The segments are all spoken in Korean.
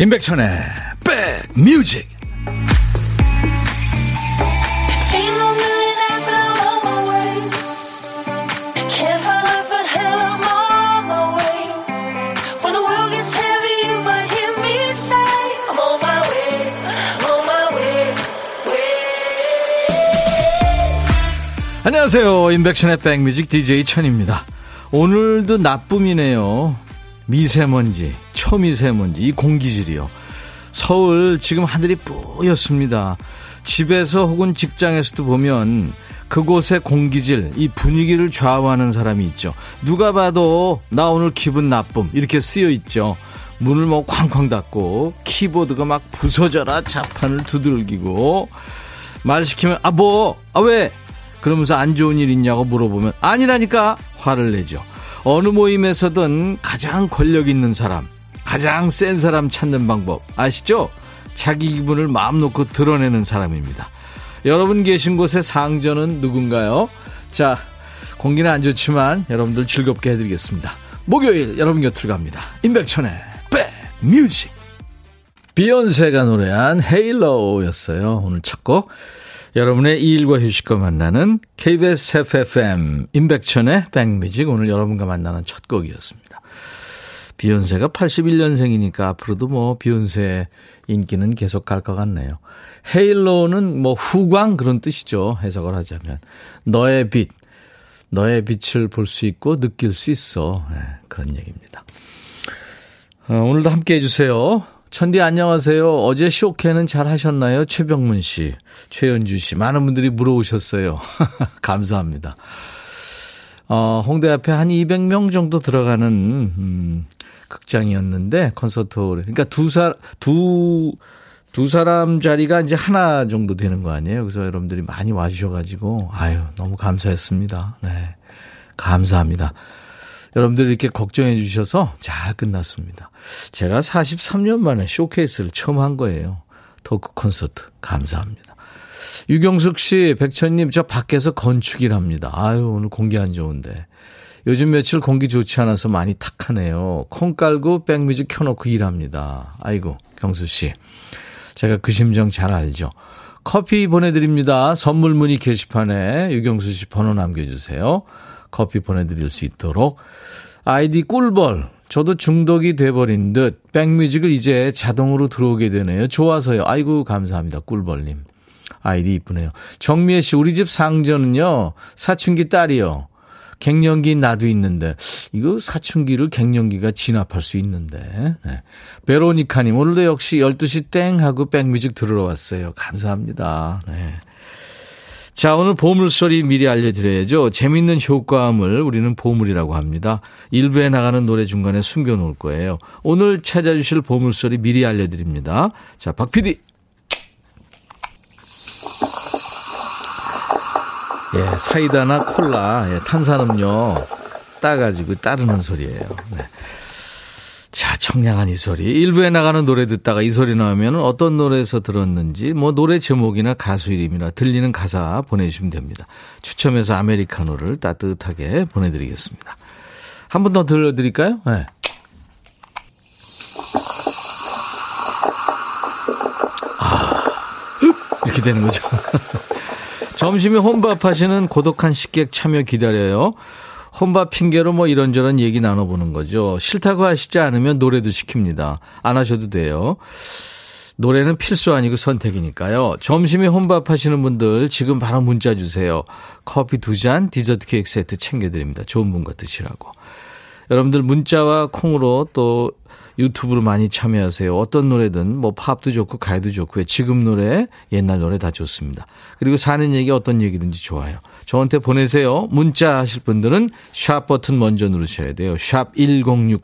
임백천의 백뮤직. 안녕하세요. 임백천의 백뮤직 DJ 천입니다. 오늘도 나쁨이네요. 미세먼지 초미세먼지, 이 공기질이요. 서울 지금 하늘이 뿌였습니다. 집에서 혹은 직장에서도 보면 그곳의 공기질, 이 분위기를 좌우하는 사람이 있죠. 누가 봐도 나 오늘 기분 나쁨 이렇게 쓰여 있죠. 문을 뭐 쾅쾅 닫고 키보드가 막 부서져라 자판을 두들기고 말 시키면 아 뭐? 아 왜? 그러면서 안 좋은 일 있냐고 물어보면 아니라니까 화를 내죠. 어느 모임에서든 가장 권력 있는 사람, 가장 센 사람 찾는 방법 아시죠? 자기 기분을 마음 놓고 드러내는 사람입니다. 여러분 계신 곳의 상전은 누군가요? 자, 공기는 안 좋지만 여러분들 즐겁게 해드리겠습니다. 목요일 여러분 곁으로 갑니다. 임백천의 백뮤직 비욘세가 노래한 헤일로우였어요. 오늘 첫 곡. 여러분의 일과 휴식과 만나는 KBS FFM 임백천의 백뮤직 오늘 여러분과 만나는 첫 곡이었습니다. 비욘세가 81년생이니까 앞으로도 뭐 비욘세 인기는 계속 갈 것 같네요. 헤일로는 뭐 후광 그런 뜻이죠. 해석을 하자면. 너의 빛. 너의 빛을 볼 수 있고 느낄 수 있어. 네, 그런 얘기입니다. 어, 오늘도 함께 해주세요. 천디 안녕하세요. 어제 쇼케는 잘 하셨나요? 최병문 씨, 최연주 씨. 많은 분들이 물어오셨어요. 감사합니다. 어, 홍대 앞에 한 200명 정도 들어가는, 음, 극장이었는데 콘서트 홀. 그러니까 두 사, 두, 두 사람 자리가 이제 하나 정도 되는 거 아니에요. 그래서 여러분들이 많이 와주셔가지고, 아유, 너무 감사했습니다. 네. 감사합니다. 여러분들이 이렇게 걱정해 주셔서 잘 끝났습니다. 제가 43년 만에 쇼케이스를 처음 한 거예요. 토크 콘서트. 감사합니다. 유경숙 씨, 백천님, 저 밖에서 건축이랍니다. 아유, 오늘 공기 안 좋은데. 요즘 며칠 공기 좋지 않아서 많이 탁하네요. 콩 깔고 백뮤직 켜놓고 일합니다. 아이고, 경수 씨. 제가 그 심정 잘 알죠. 커피 보내드립니다. 선물 문의 게시판에 유경수 씨 번호 남겨주세요. 커피 보내드릴 수 있도록. 아이디 꿀벌. 저도 중독이 돼버린 듯 백뮤직을 이제 자동으로 들어오게 되네요. 좋아서요. 아이고, 감사합니다. 꿀벌님. 아이디 이쁘네요. 정미애 씨, 우리 집 상전은요, 사춘기 딸이요. 갱년기 나도 있는데 이거 사춘기를 갱년기가 진압할 수 있는데 네. 베로니카님 오늘도 역시 12시 땡 하고 백뮤직 들으러 왔어요. 감사합니다. 네. 자, 오늘 보물소리 미리 알려드려야죠. 재밌는 효과음을 우리는 보물이라고 합니다. 일부에 나가는 노래 중간에 숨겨놓을 거예요. 오늘 찾아주실 보물소리 미리 알려드립니다. 자, 박 PD. 예, 사이다나 콜라, 예, 탄산음료 따가지고 따르는 소리예요. 네. 자, 청량한 이 소리. 일부에 나가는 노래 듣다가 이 소리 나오면 어떤 노래에서 들었는지, 뭐 노래 제목이나 가수 이름이나 들리는 가사 보내주시면 됩니다. 추첨해서 아메리카노를 따뜻하게 보내드리겠습니다. 한 번 더 들려드릴까요? 네. 아, 이렇게 되는 거죠. 점심에 혼밥 하시는 고독한 식객 참여 기다려요. 혼밥 핑계로 뭐 이런저런 얘기 나눠보는 거죠. 싫다고 하시지 않으면 노래도 시킵니다. 안 하셔도 돼요. 노래는 필수 아니고 선택이니까요. 점심에 혼밥 하시는 분들 지금 바로 문자 주세요. 커피 두 잔, 디저트 케이크 세트 챙겨드립니다. 좋은 분과 드시라고. 여러분들 문자와 콩으로 또 유튜브로 많이 참여하세요. 어떤 노래든 뭐 팝도 좋고 가요도 좋고요. 지금 노래, 옛날 노래 다 좋습니다. 그리고 사는 얘기 어떤 얘기든지 좋아요. 저한테 보내세요. 문자 하실 분들은 샵 버튼 먼저 누르셔야 돼요. 샵 1061.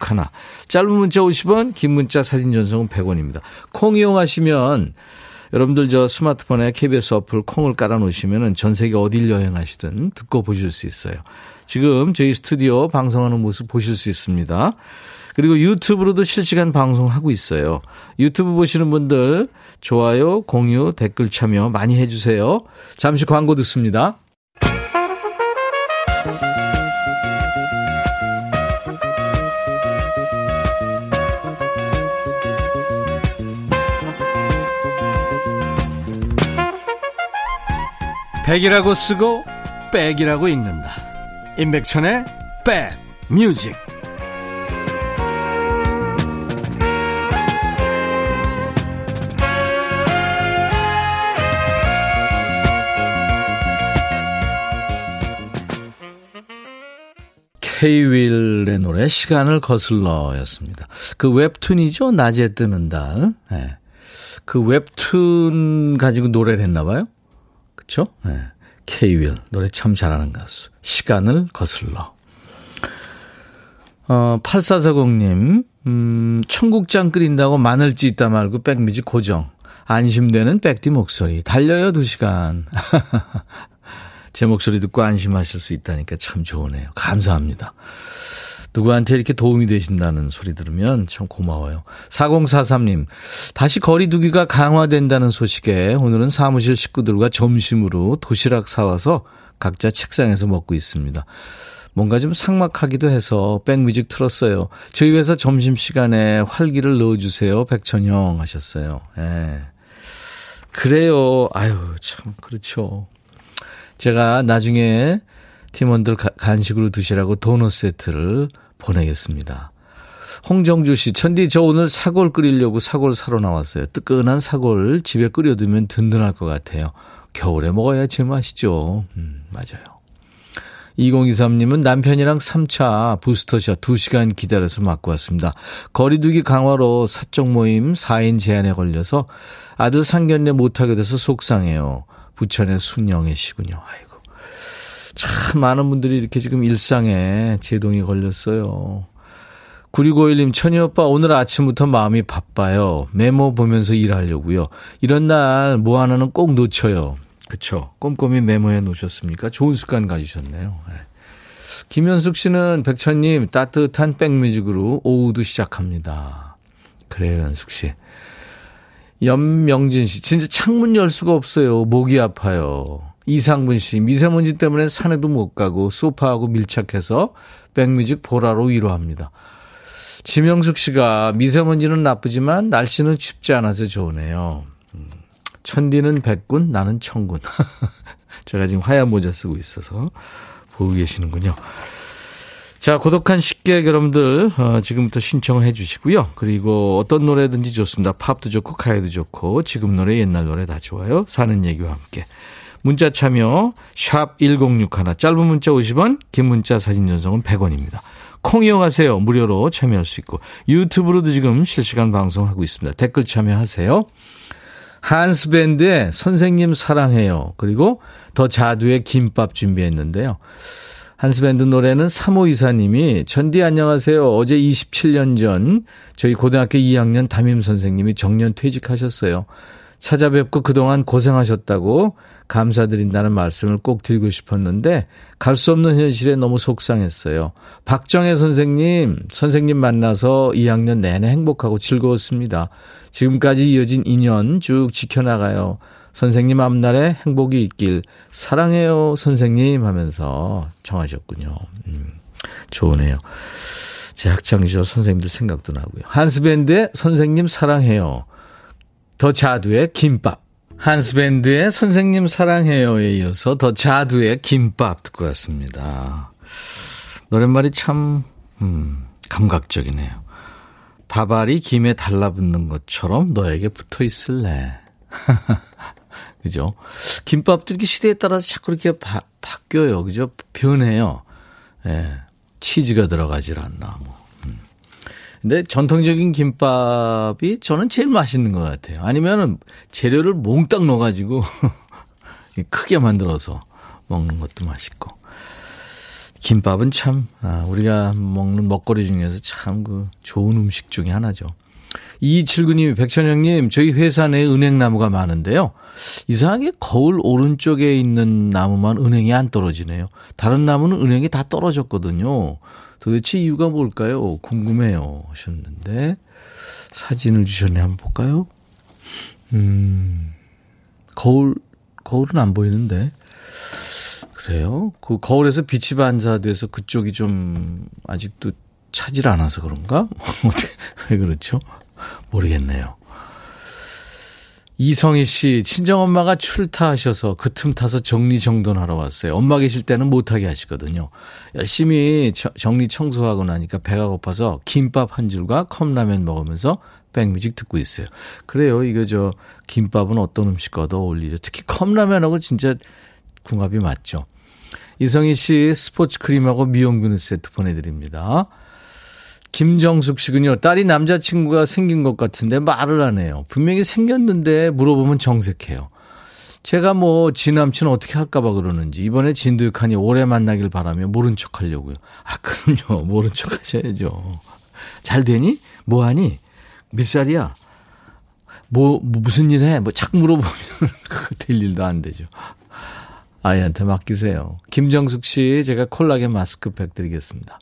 짧은 문자 50원, 긴 문자 사진 전송은 100원입니다. 콩 이용하시면 여러분들 저 스마트폰에 KBS 어플 콩을 깔아 놓으시면 전 세계 어딜 여행하시든 듣고 보실 수 있어요. 지금 저희 스튜디오 방송하는 모습 보실 수 있습니다. 그리고 유튜브로도 실시간 방송하고 있어요. 유튜브 보시는 분들 좋아요, 공유, 댓글 참여 많이 해주세요. 잠시 광고 듣습니다. 백이라고 쓰고 백이라고 읽는다. 임백천의 백 뮤직. 케이윌의 노래 시간을 거슬러였습니다. 그 웹툰이죠. 낮에 뜨는 달. 네. 그 웹툰 가지고 노래를 했나 봐요. 그쵸? 네. 케이윌 노래 참 잘하는 가수. 시간을 거슬러. 어, 8440님, 음, 청국장 끓인다고 마늘 찢다 말고 백뮤직 고정. 안심되는 백디 목소리. 달려요, 두 시간. 제 목소리 듣고 안심하실 수 있다니까 참 좋으네요. 감사합니다. 누구한테 이렇게 도움이 되신다는 소리 들으면 참 고마워요. 4043님, 다시 거리두기가 강화된다는 소식에 오늘은 사무실 식구들과 점심으로 도시락 사와서 각자 책상에서 먹고 있습니다. 뭔가 좀 삭막하기도 해서 백뮤직 틀었어요. 저희 회사 점심시간에 활기를 넣어주세요. 백천영 하셨어요. 예. 그래요. 아유, 참, 그렇죠. 제가 나중에 팀원들 간식으로 드시라고 도넛 세트를 보내겠습니다. 홍정주 씨, 천디, 저 오늘 사골 끓이려고 사골 사러 나왔어요. 뜨끈한 사골 집에 끓여두면 든든할 것 같아요. 겨울에 먹어야 제맛이죠. 음, 맞아요. 2023님은 남편이랑 3차 부스터샷 2시간 기다려서 맞고 왔습니다. 거리두기 강화로 사적 모임 4인 제한에 걸려서 아들 상견례 못하게 돼서 속상해요. 부천의 순영애 씨군요. 아이고. 참 많은 분들이 이렇게 지금 일상에 제동이 걸렸어요. 9651님, 천희 오빠, 오늘 아침부터 마음이 바빠요. 메모 보면서 일하려고요. 이런 날 뭐 하나는 꼭 놓쳐요. 그쵸. 꼼꼼히 메모해 놓으셨습니까? 좋은 습관 가지셨네요. 네. 김현숙 씨는 백천님, 따뜻한 백뮤직으로 오후도 시작합니다. 그래요, 현숙 씨. 연명진 씨, 진짜 창문 열 수가 없어요. 목이 아파요. 이상분 씨, 미세먼지 때문에 산에도 못 가고 소파하고 밀착해서 백뮤직 보라로 위로합니다. 지명숙 씨가 미세먼지는 나쁘지만 날씨는 춥지 않아서 좋으네요. 음, 천디는 백군, 나는 천군. 제가 지금 하얀 모자 쓰고 있어서 보고 계시는군요. 자, 고독한 식객 여러분들, 어, 지금부터 신청해 주시고요. 그리고 어떤 노래든지 좋습니다. 팝도 좋고, 가요도 좋고, 지금 노래, 옛날 노래 다 좋아요. 사는 얘기와 함께. 문자 참여, 샵 1061, 짧은 문자 50원, 긴 문자 사진 전송은 100원입니다. 콩 이용하세요. 무료로 참여할 수 있고, 유튜브로도 지금 실시간 방송하고 있습니다. 댓글 참여하세요. 한스밴드의 선생님 사랑해요. 그리고 더 자두의 김밥 준비했는데요. 한스밴드 노래는 3호 이사님이 전디 안녕하세요. 어제 27년 전 저희 고등학교 2학년 담임 선생님이 정년 퇴직하셨어요. 찾아뵙고 그동안 고생하셨다고 감사드린다는 말씀을 꼭 드리고 싶었는데 갈 수 없는 현실에 너무 속상했어요. 박정혜 선생님, 선생님 만나서 2학년 내내 행복하고 즐거웠습니다. 지금까지 이어진 인연 쭉 지켜나가요. 선생님 앞날에 행복이 있길 사랑해요 선생님 하면서 청하셨군요. 음, 좋으네요. 제 학창시절 선생님들 생각도 나고요. 한스밴드의 선생님 사랑해요. 더 자두의 김밥. 한스밴드의 선생님 사랑해요에 이어서 더 자두의 김밥 듣고 왔습니다. 노랫말이 참, 음, 감각적이네요. 밥알이 김에 달라붙는 것처럼 너에게 붙어 있을래. 그죠? 김밥도 이렇게 시대에 따라서 자꾸 이렇게 바, 바뀌어요. 그죠? 변해요. 예. 치즈가 들어가질 않나, 뭐. 음. 근데 전통적인 김밥이 저는 제일 맛있는 것 같아요. 아니면은 재료를 몽땅 넣어가지고 크게 만들어서 먹는 것도 맛있고. 김밥은 참, 아, 우리가 먹는 먹거리 중에서 참 그 좋은 음식 중에 하나죠. 이칠구님, 백천영님, 저희 회사 내에 은행나무가 많은데요. 이상하게 거울 오른쪽에 있는 나무만 은행이 안 떨어지네요. 다른 나무는 은행이 다 떨어졌거든요. 도대체 이유가 뭘까요? 궁금해요. 하셨는데, 사진을 주셨네. 한번 볼까요? 음, 거울, 거울은 안 보이는데. 그래요? 그 거울에서 빛이 반사돼서 그쪽이 좀 아직도 차질 않아서 그런가? 어떻게, 왜 그렇죠? 모르겠네요. 이성희 씨, 친정엄마가 출타하셔서 그 틈 타서 정리정돈하러 왔어요. 엄마 계실 때는 못하게 하시거든요. 열심히 정리 청소하고 나니까 배가 고파서 김밥 한 줄과 컵라면 먹으면서 백뮤직 듣고 있어요. 그래요. 이거 저 김밥은 어떤 음식과도 어울리죠. 특히 컵라면하고 진짜 궁합이 맞죠. 이성희 씨 스포츠 크림하고 미용 비누 세트 보내드립니다. 김정숙 씨군요. 딸이 남자친구가 생긴 것 같은데 말을 안 해요. 분명히 생겼는데 물어보면 정색해요. 제가 뭐, 지 남친 어떻게 할까봐 그러는지, 이번에 진득하니 오래 만나길 바라며 모른 척 하려고요. 아, 그럼요. 모른 척 하셔야죠. 잘 되니? 뭐 하니? 몇 살이야? 뭐, 뭐 무슨 일 해? 뭐, 착 물어보면, 그거 될 일도 안 되죠. 아이한테 맡기세요. 김정숙 씨, 제가 콜라겐 마스크팩 드리겠습니다.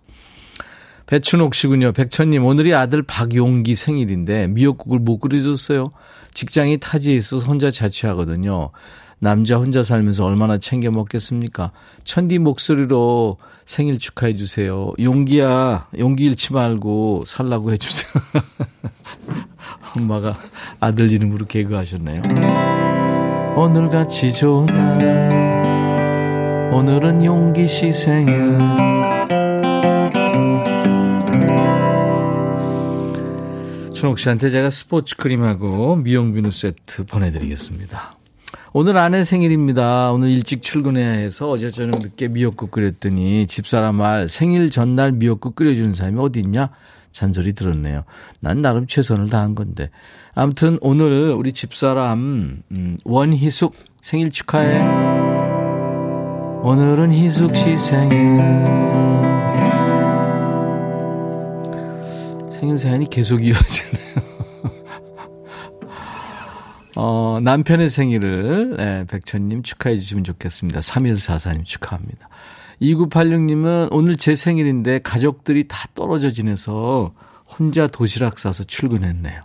배춘옥 씨군요. 백천님, 오늘이 아들 박용기 생일인데 미역국을 못 끓여줬어요. 직장이 타지에 있어서 혼자 자취하거든요. 남자 혼자 살면서 얼마나 챙겨 먹겠습니까? 천디 목소리로 생일 축하해 주세요. 용기야, 용기 잃지 말고 살라고 해 주세요. 엄마가 아들 이름으로 개그하셨네요. 오늘같이 좋은 날, 오늘은 용기 씨 생일. 천옥 씨한테 제가 스포츠 크림하고 미용 비누 세트 보내드리겠습니다. 오늘 아내 생일입니다. 오늘 일찍 출근해야 해서 어제 저녁 늦게 미역국 끓였더니 집사람 말 생일 전날 미역국 끓여주는 사람이 어디 있냐? 잔소리 들었네요. 난 나름 최선을 다한 건데. 아무튼 오늘 우리 집사람 음, 원희숙 생일 축하해. 오늘은 희숙 씨 생일. 생일 사연이 계속 이어지네요. 어, 남편의 생일을, 네, 백천님 축하해 주시면 좋겠습니다. 3144님 축하합니다. 2986님은 오늘 제 생일인데 가족들이 다 떨어져 지내서 혼자 도시락 싸서 출근했네요.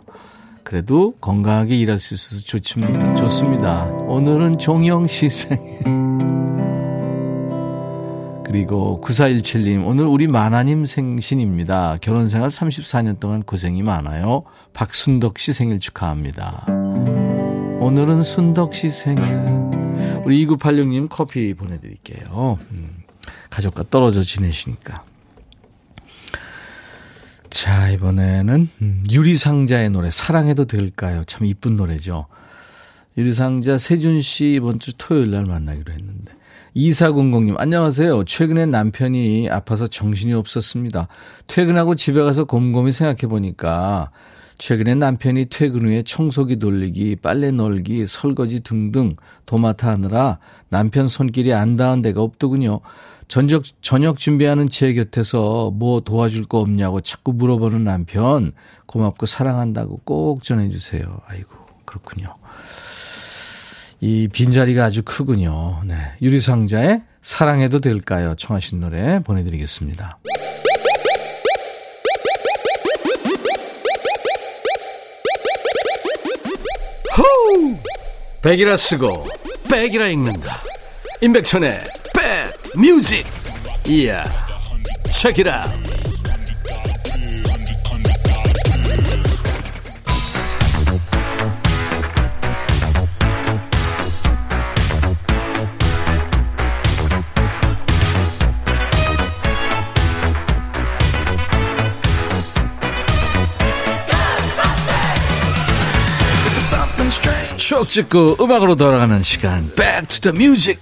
그래도 건강하게 일할 수 있어서 좋습니다. 좋습니다. 오늘은 종영 씨 생일. 그리고 9417님, 오늘 우리 마나님 생신입니다. 결혼 생활 34년 동안 고생이 많아요. 박순덕 씨 생일 축하합니다. 오늘은 순덕 씨 생일. 우리 2986님 커피 보내드릴게요. 음, 가족과 떨어져 지내시니까. 자, 이번에는 음, 유리상자의 노래, 사랑해도 될까요? 참 이쁜 노래죠. 유리상자 세준 씨 이번 주 토요일 날 만나기로 했는데. 2400님, 안녕하세요. 최근에 남편이 아파서 정신이 없었습니다. 퇴근하고 집에 가서 곰곰이 생각해 보니까 최근에 남편이 퇴근 후에 청소기 돌리기, 빨래 널기, 설거지 등등 도맡아 하느라 남편 손길이 안 닿은 데가 없더군요. 전적, 저녁 준비하는 제 곁에서 뭐 도와줄 거 없냐고 자꾸 물어보는 남편 고맙고 사랑한다고 꼭 전해주세요. 아이고, 그렇군요. 이 빈자리가 아주 크군요. 네. 유리상자의 사랑해도 될까요? 청하신 노래 보내드리겠습니다. 호우! 백이라 쓰고 백이라 읽는다. 임백천의 백 뮤직. 이야. 책이라. 추억 찍고 음악으로 돌아가는 시간. Back to the Music.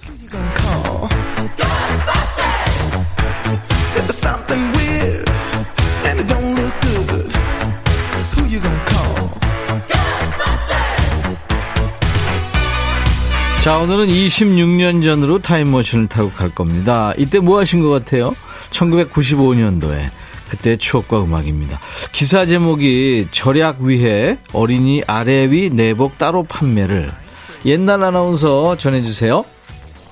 자 오늘은 26년 전으로 타임머신을 타고 갈 겁니다. 이때 뭐 하신 것 같아요? 1995년도에 그때 추억과 음악입니다. 기사 제목이 절약 위해 어린이 아래 위 내복 따로 판매를 옛날 아나운서 전해주세요.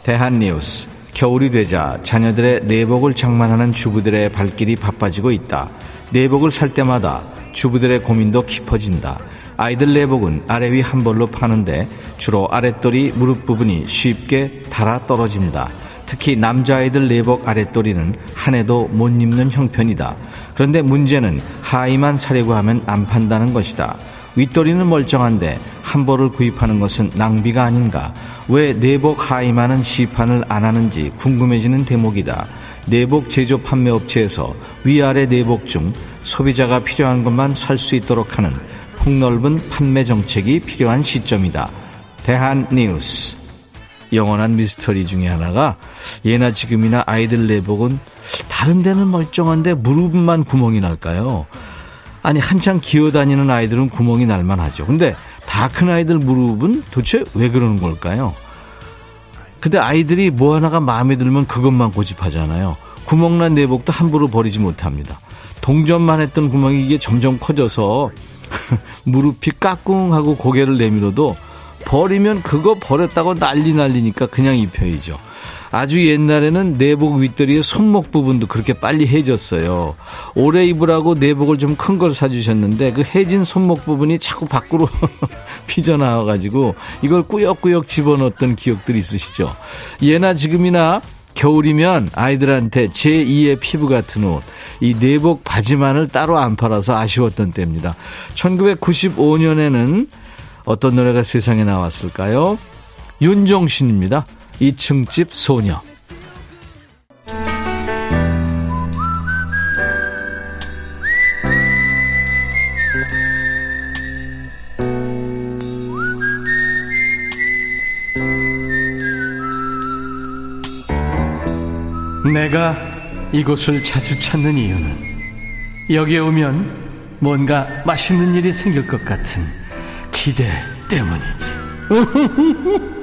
대한뉴스 겨울이 되자 자녀들의 내복을 장만하는 주부들의 발길이 바빠지고 있다. 내복을 살 때마다 주부들의 고민도 깊어진다. 아이들 내복은 아래 위 한 벌로 파는데 주로 아랫돌이 무릎 부분이 쉽게 달아 떨어진다. 특히 남자아이들 내복 아랫도리는 한 해도 못 입는 형편이다. 그런데 문제는 하의만 사려고 하면 안 판다는 것이다. 윗도리는 멀쩡한데 한 벌을 구입하는 것은 낭비가 아닌가? 왜 내복 하이마는 시판을 안 하는지 궁금해지는 대목이다. 내복 제조 판매 업체에서 위아래 내복 중 소비자가 필요한 것만 살 수 있도록 하는 폭넓은 판매 정책이 필요한 시점이다. 대한 뉴스. 영원한 미스터리 중에 하나가 예나 지금이나 아이들 내복은 다른 데는 멀쩡한데 무릎만 구멍이 날까요? 아니 한창 기어다니는 아이들은 구멍이 날만 하죠. 근데 다 큰 아이들 무릎은 도대체 왜 그러는 걸까요? 근데 아이들이 뭐 하나가 마음에 들면 그것만 고집하잖아요. 구멍난 내복도 함부로 버리지 못합니다. 동전만 했던 구멍이 이게 점점 커져서 무릎이 까꿍하고 고개를 내밀어도 버리면 그거 버렸다고 난리 날리니까 그냥 입혀야죠. 아주 옛날에는 내복 윗다리의 손목 부분도 그렇게 빨리 해졌어요. 오래 입으라고 내복을 좀 큰 걸 사주셨는데 그 해진 손목 부분이 자꾸 밖으로 피져나와가지고 이걸 꾸역꾸역 집어넣었던 기억들이 있으시죠? 예나 지금이나 겨울이면 아이들한테 제2의 피부 같은 옷, 이 내복 바지만을 따로 안 팔아서 아쉬웠던 때입니다. 1995년에는 어떤 노래가 세상에 나왔을까요? 윤종신입니다. 2층 집 소녀. 내가 이곳을 자주 찾는 이유는 여기에 오면 뭔가 맛있는 일이 생길 것 같은 기대 때문이지.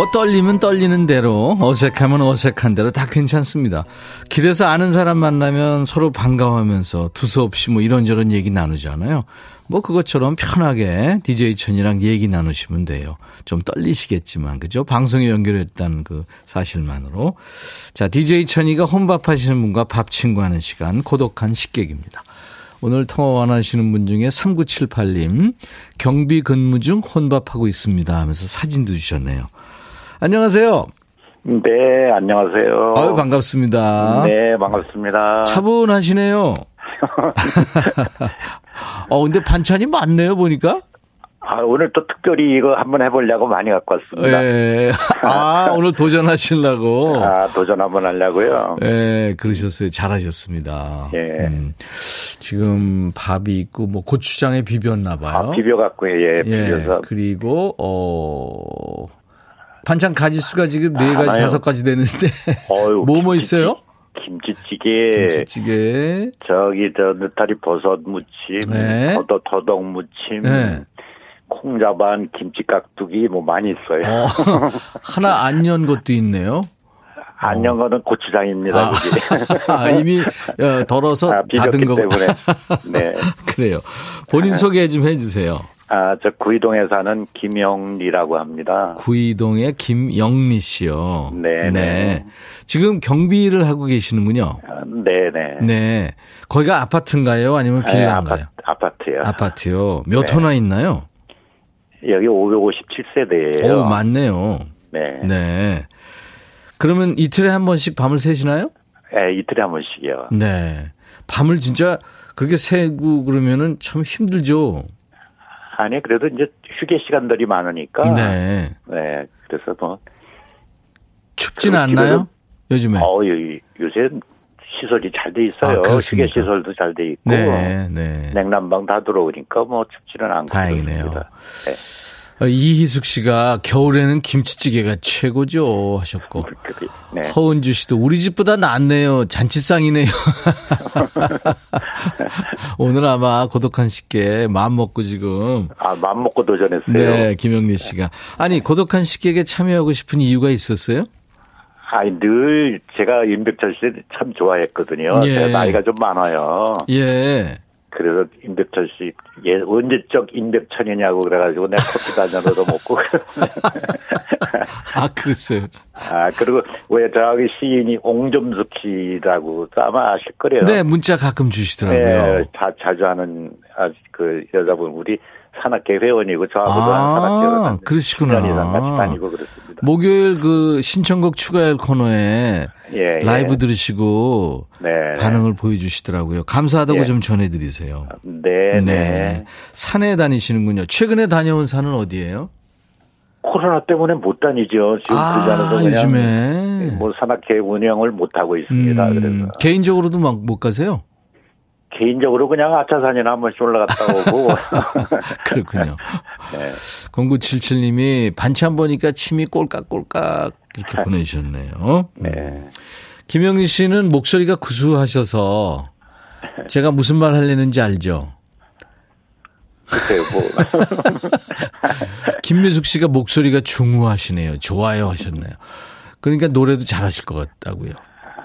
뭐 떨리면 떨리는 대로 어색하면 어색한 대로 다 괜찮습니다. 길에서 아는 사람 만나면 서로 반가워하면서 두서없이 뭐 이런저런 얘기 나누잖아요. 뭐 그것처럼 편하게 DJ 천이랑 얘기 나누시면 돼요. 좀 떨리시겠지만 그죠? 방송에 연결했다는 그 사실만으로. 자, DJ 천이가 혼밥 하시는 분과 밥 친구하는 시간 고독한 식객입니다. 오늘 통화 원하시는 분 중에 3978님 경비 근무 중 혼밥하고 있습니다 하면서 사진도 주셨네요. 안녕하세요. 네, 안녕하세요. 아유, 반갑습니다. 네, 반갑습니다. 차분하시네요. 어, 근데 반찬이 많네요, 보니까. 아, 오늘 또 특별히 이거 한번 해보려고 많이 갖고 왔습니다. 예. 아, 오늘 도전하시려고. 아, 도전 한번 하려고요. 예, 그러셨어요. 잘하셨습니다. 예. 음, 지금 밥이 있고, 뭐, 고추장에 비볐나봐요. 아, 비벼갖고, 예, 비벼서. 예, 그리고, 어, 반찬 가지수가 지금 네 가지. 다섯 가지 되는데. 어휴, 뭐, 뭐 있어요? 김치찌개, 김치찌개. 저기, 저, 느타리 버섯 무침, 네. 더덕, 더덕 무침, 네. 콩자반, 김치 깍두기, 뭐 많이 있어요. 어, 하나 안 연 것도 있네요. 안녕거는 고추장입니다, 아. 아, 이미 어, 덜어서 아, 닫은 비볐기 거 때문에. 네. 그래요. 본인 소개 좀 해주세요. 아, 저 구이동에 사는 김영리라고 합니다. 구이동의 김영미 씨요. 네, 네. 지금 경비를 하고 계시는군요. 아, 네네. 네. 거기가 아파트인가요? 아니면 네, 빌라인가요? 아파트, 아파트 요. 아파트요. 몇 네. 호나 있나요? 여기 557세대예요. 오, 많네요. 네. 네. 그러면 이틀에 한 번씩 밤을 새시나요? 네, 이틀에 한 번씩이요. 네. 밤을 진짜 그렇게 새고 그러면은 참 힘들죠. 아니 그래도 이제 휴게 시간들이 많으니까. 네. 네, 그래서 뭐 춥진 그 않나요? 요즘에. 어, 요, 요새 시설이 잘 돼 있어요. 아? 휴게 시설도 잘 돼 있고. 네, 네. 냉난방 다 들어오니까 뭐 춥지는 않고 다행이네요. 네. 어, 이희숙 씨가 겨울에는 김치찌개가 최고죠 하셨고 네. 허은주 씨도 우리 집보다 낫네요 잔치상이네요 오늘 아마 고독한 식객 마음 먹고 지금 아, 마음 먹고 도전했어요. 네 김영리 씨가 아니 고독한 식객에 참여하고 싶은 이유가 있었어요? 아니 늘 제가 임백철 씨참 좋아했거든요. 예. 제가 나이가 좀 많아요. 예 그래서 임백철 씨, 예, 언제적 임백천이냐고 그래가지고 내가 커피 다녀도 먹고. 아, 그랬어요. 아, 그리고 왜 저기 시인이 옹점숙 씨라고 또 아마 아실 거래요. 네, 문자 가끔 주시더라고요. 네, 자, 자주 하는 아, 그 여자분, 우리 산악회 회원이고 저하고도 아, 산악회로 그러시구나. 10년 이상 같이 다니고 그렇습니다. 목요일 그 신청곡 추가열 코너에 예, 라이브 예. 들으시고 네. 반응을 보여주시더라고요. 감사하다고 예. 좀 전해드리세요. 네, 네. 산에 다니시는군요. 최근에 다녀온 산은 어디예요? 코로나 때문에 못 다니죠. 지금 아, 그자라서 그냥 요즘에. 뭐 산악회 운영을 못 하고 있습니다. 음, 그래서 개인적으로도 막 못 가세요? 개인적으로 그냥 아차산이나 한 번씩 올라갔다 오고. 그렇군요. 네. 0977님이 반찬 보니까 침이 꼴깍꼴깍 이렇게 보내주셨네요. 네. 김영희 씨는 목소리가 구수하셔서 제가 무슨 말 하려는지 알죠? 글쎄요, 뭐. 김미숙 씨가 목소리가 중후하시네요. 좋아요 하셨네요. 그러니까 노래도 잘하실 것 같다고요.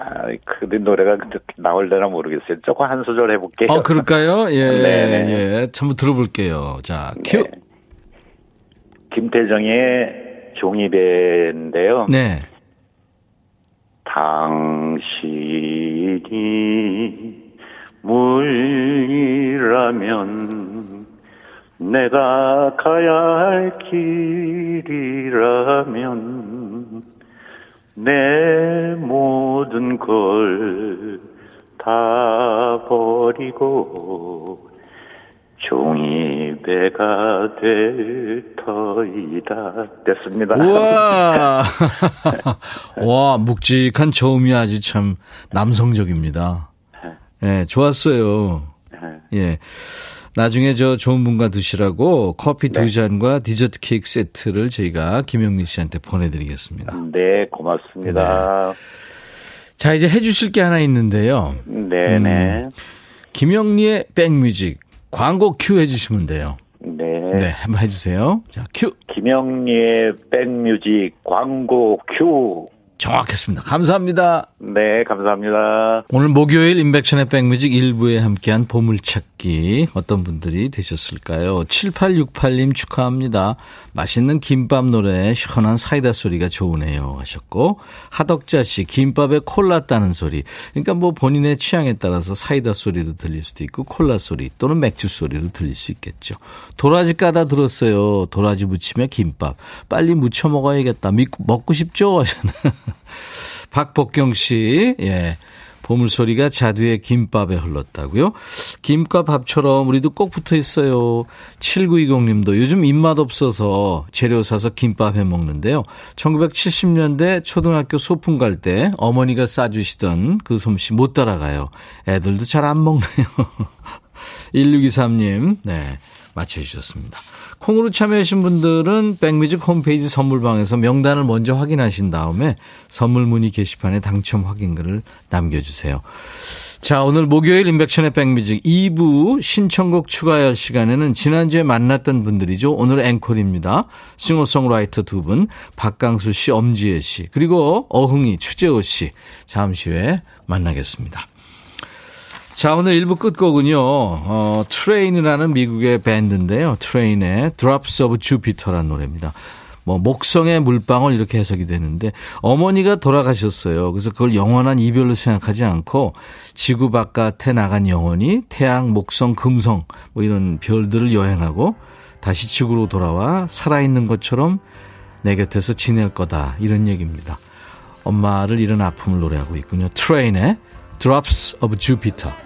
아, 근데 노래가 나올려나 모르겠어요. 조금 한 소절 해볼게요. 어, 그럴까요? 예, 네네. 예. 한번 들어볼게요. 자, 큐. 네. 김태정의 종이배인데요. 네. 당신이 물이라면 내가 가야 할 길이라면 내 모든 걸 다 버리고 종이 배가 될 터이다 됐습니다. 우와. 와, 묵직한 저음이 아주 참 남성적입니다. 예, 좋았어요. 예. 나중에 저 좋은 분과 드시라고 커피 두 네. 잔과 디저트 케이크 세트를 저희가 김영민 씨한테 보내드리겠습니다. 네, 고맙습니다. 자, 이제 해주실 게 하나 있는데요. 네네. 김영리의 백뮤직 광고 큐 해주시면 돼요. 네. 네, 한번 해주세요. 자, 큐. 김영리의 백뮤직 광고 큐. 정확했습니다. 감사합니다. 네, 감사합니다. 오늘 목요일 인백션의 백뮤직 1부에 함께한 보물찾기 어떤 분들이 되셨을까요? 7868님 축하합니다. 맛있는 김밥 노래 시원한 사이다 소리가 좋으네요 하셨고 하덕자 씨 김밥에 콜라 따는 소리 그러니까 뭐 본인의 취향에 따라서 사이다 소리로 들릴 수도 있고 콜라 소리 또는 맥주 소리로 들릴 수 있겠죠. 도라지 까다 들었어요. 도라지 무침에 김밥 빨리 무쳐 먹어야겠다. 믿- 먹고 싶죠? 하셨나. 박복경 씨, 예. 보물소리가 자두의 김밥에 흘렀다고요? 김과 밥처럼 우리도 꼭 붙어 있어요. 7920님도 요즘 입맛 없어서 재료 사서 김밥 해 먹는데요. 1970년대 초등학교 소풍 갈 때 어머니가 싸주시던 그 솜씨 못 따라가요. 애들도 잘 안 먹네요. 1623님, 네. 맞춰주셨습니다. 콩으로 참여하신 분들은 백뮤직 홈페이지 선물방에서 명단을 먼저 확인하신 다음에 선물 문의 게시판에 당첨 확인글을 남겨주세요. 자, 오늘 목요일 인백션의 백뮤직 2부 신청곡 추가할 시간에는 지난주에 만났던 분들이죠. 오늘 앵콜입니다. 싱어송라이터 두 분, 박강수 씨, 엄지혜 씨, 그리고 어흥이, 추재호 씨. 잠시 후에 만나겠습니다. 자, 오늘 1부 끝곡은요, 어, Train이라는 미국의 밴드인데요. Train의 Drops of Jupiter라는 노래입니다. 뭐, 목성의 물방울 이렇게 해석이 되는데, 어머니가 돌아가셨어요. 그래서 그걸 영원한 이별로 생각하지 않고, 지구 바깥에 나간 영혼이 태양, 목성, 금성, 뭐 이런 별들을 여행하고, 다시 지구로 돌아와 살아있는 것처럼 내 곁에서 지낼 거다. 이런 얘기입니다. 엄마를 잃은 아픔을 노래하고 있군요. 트레인의 Drops of Jupiter.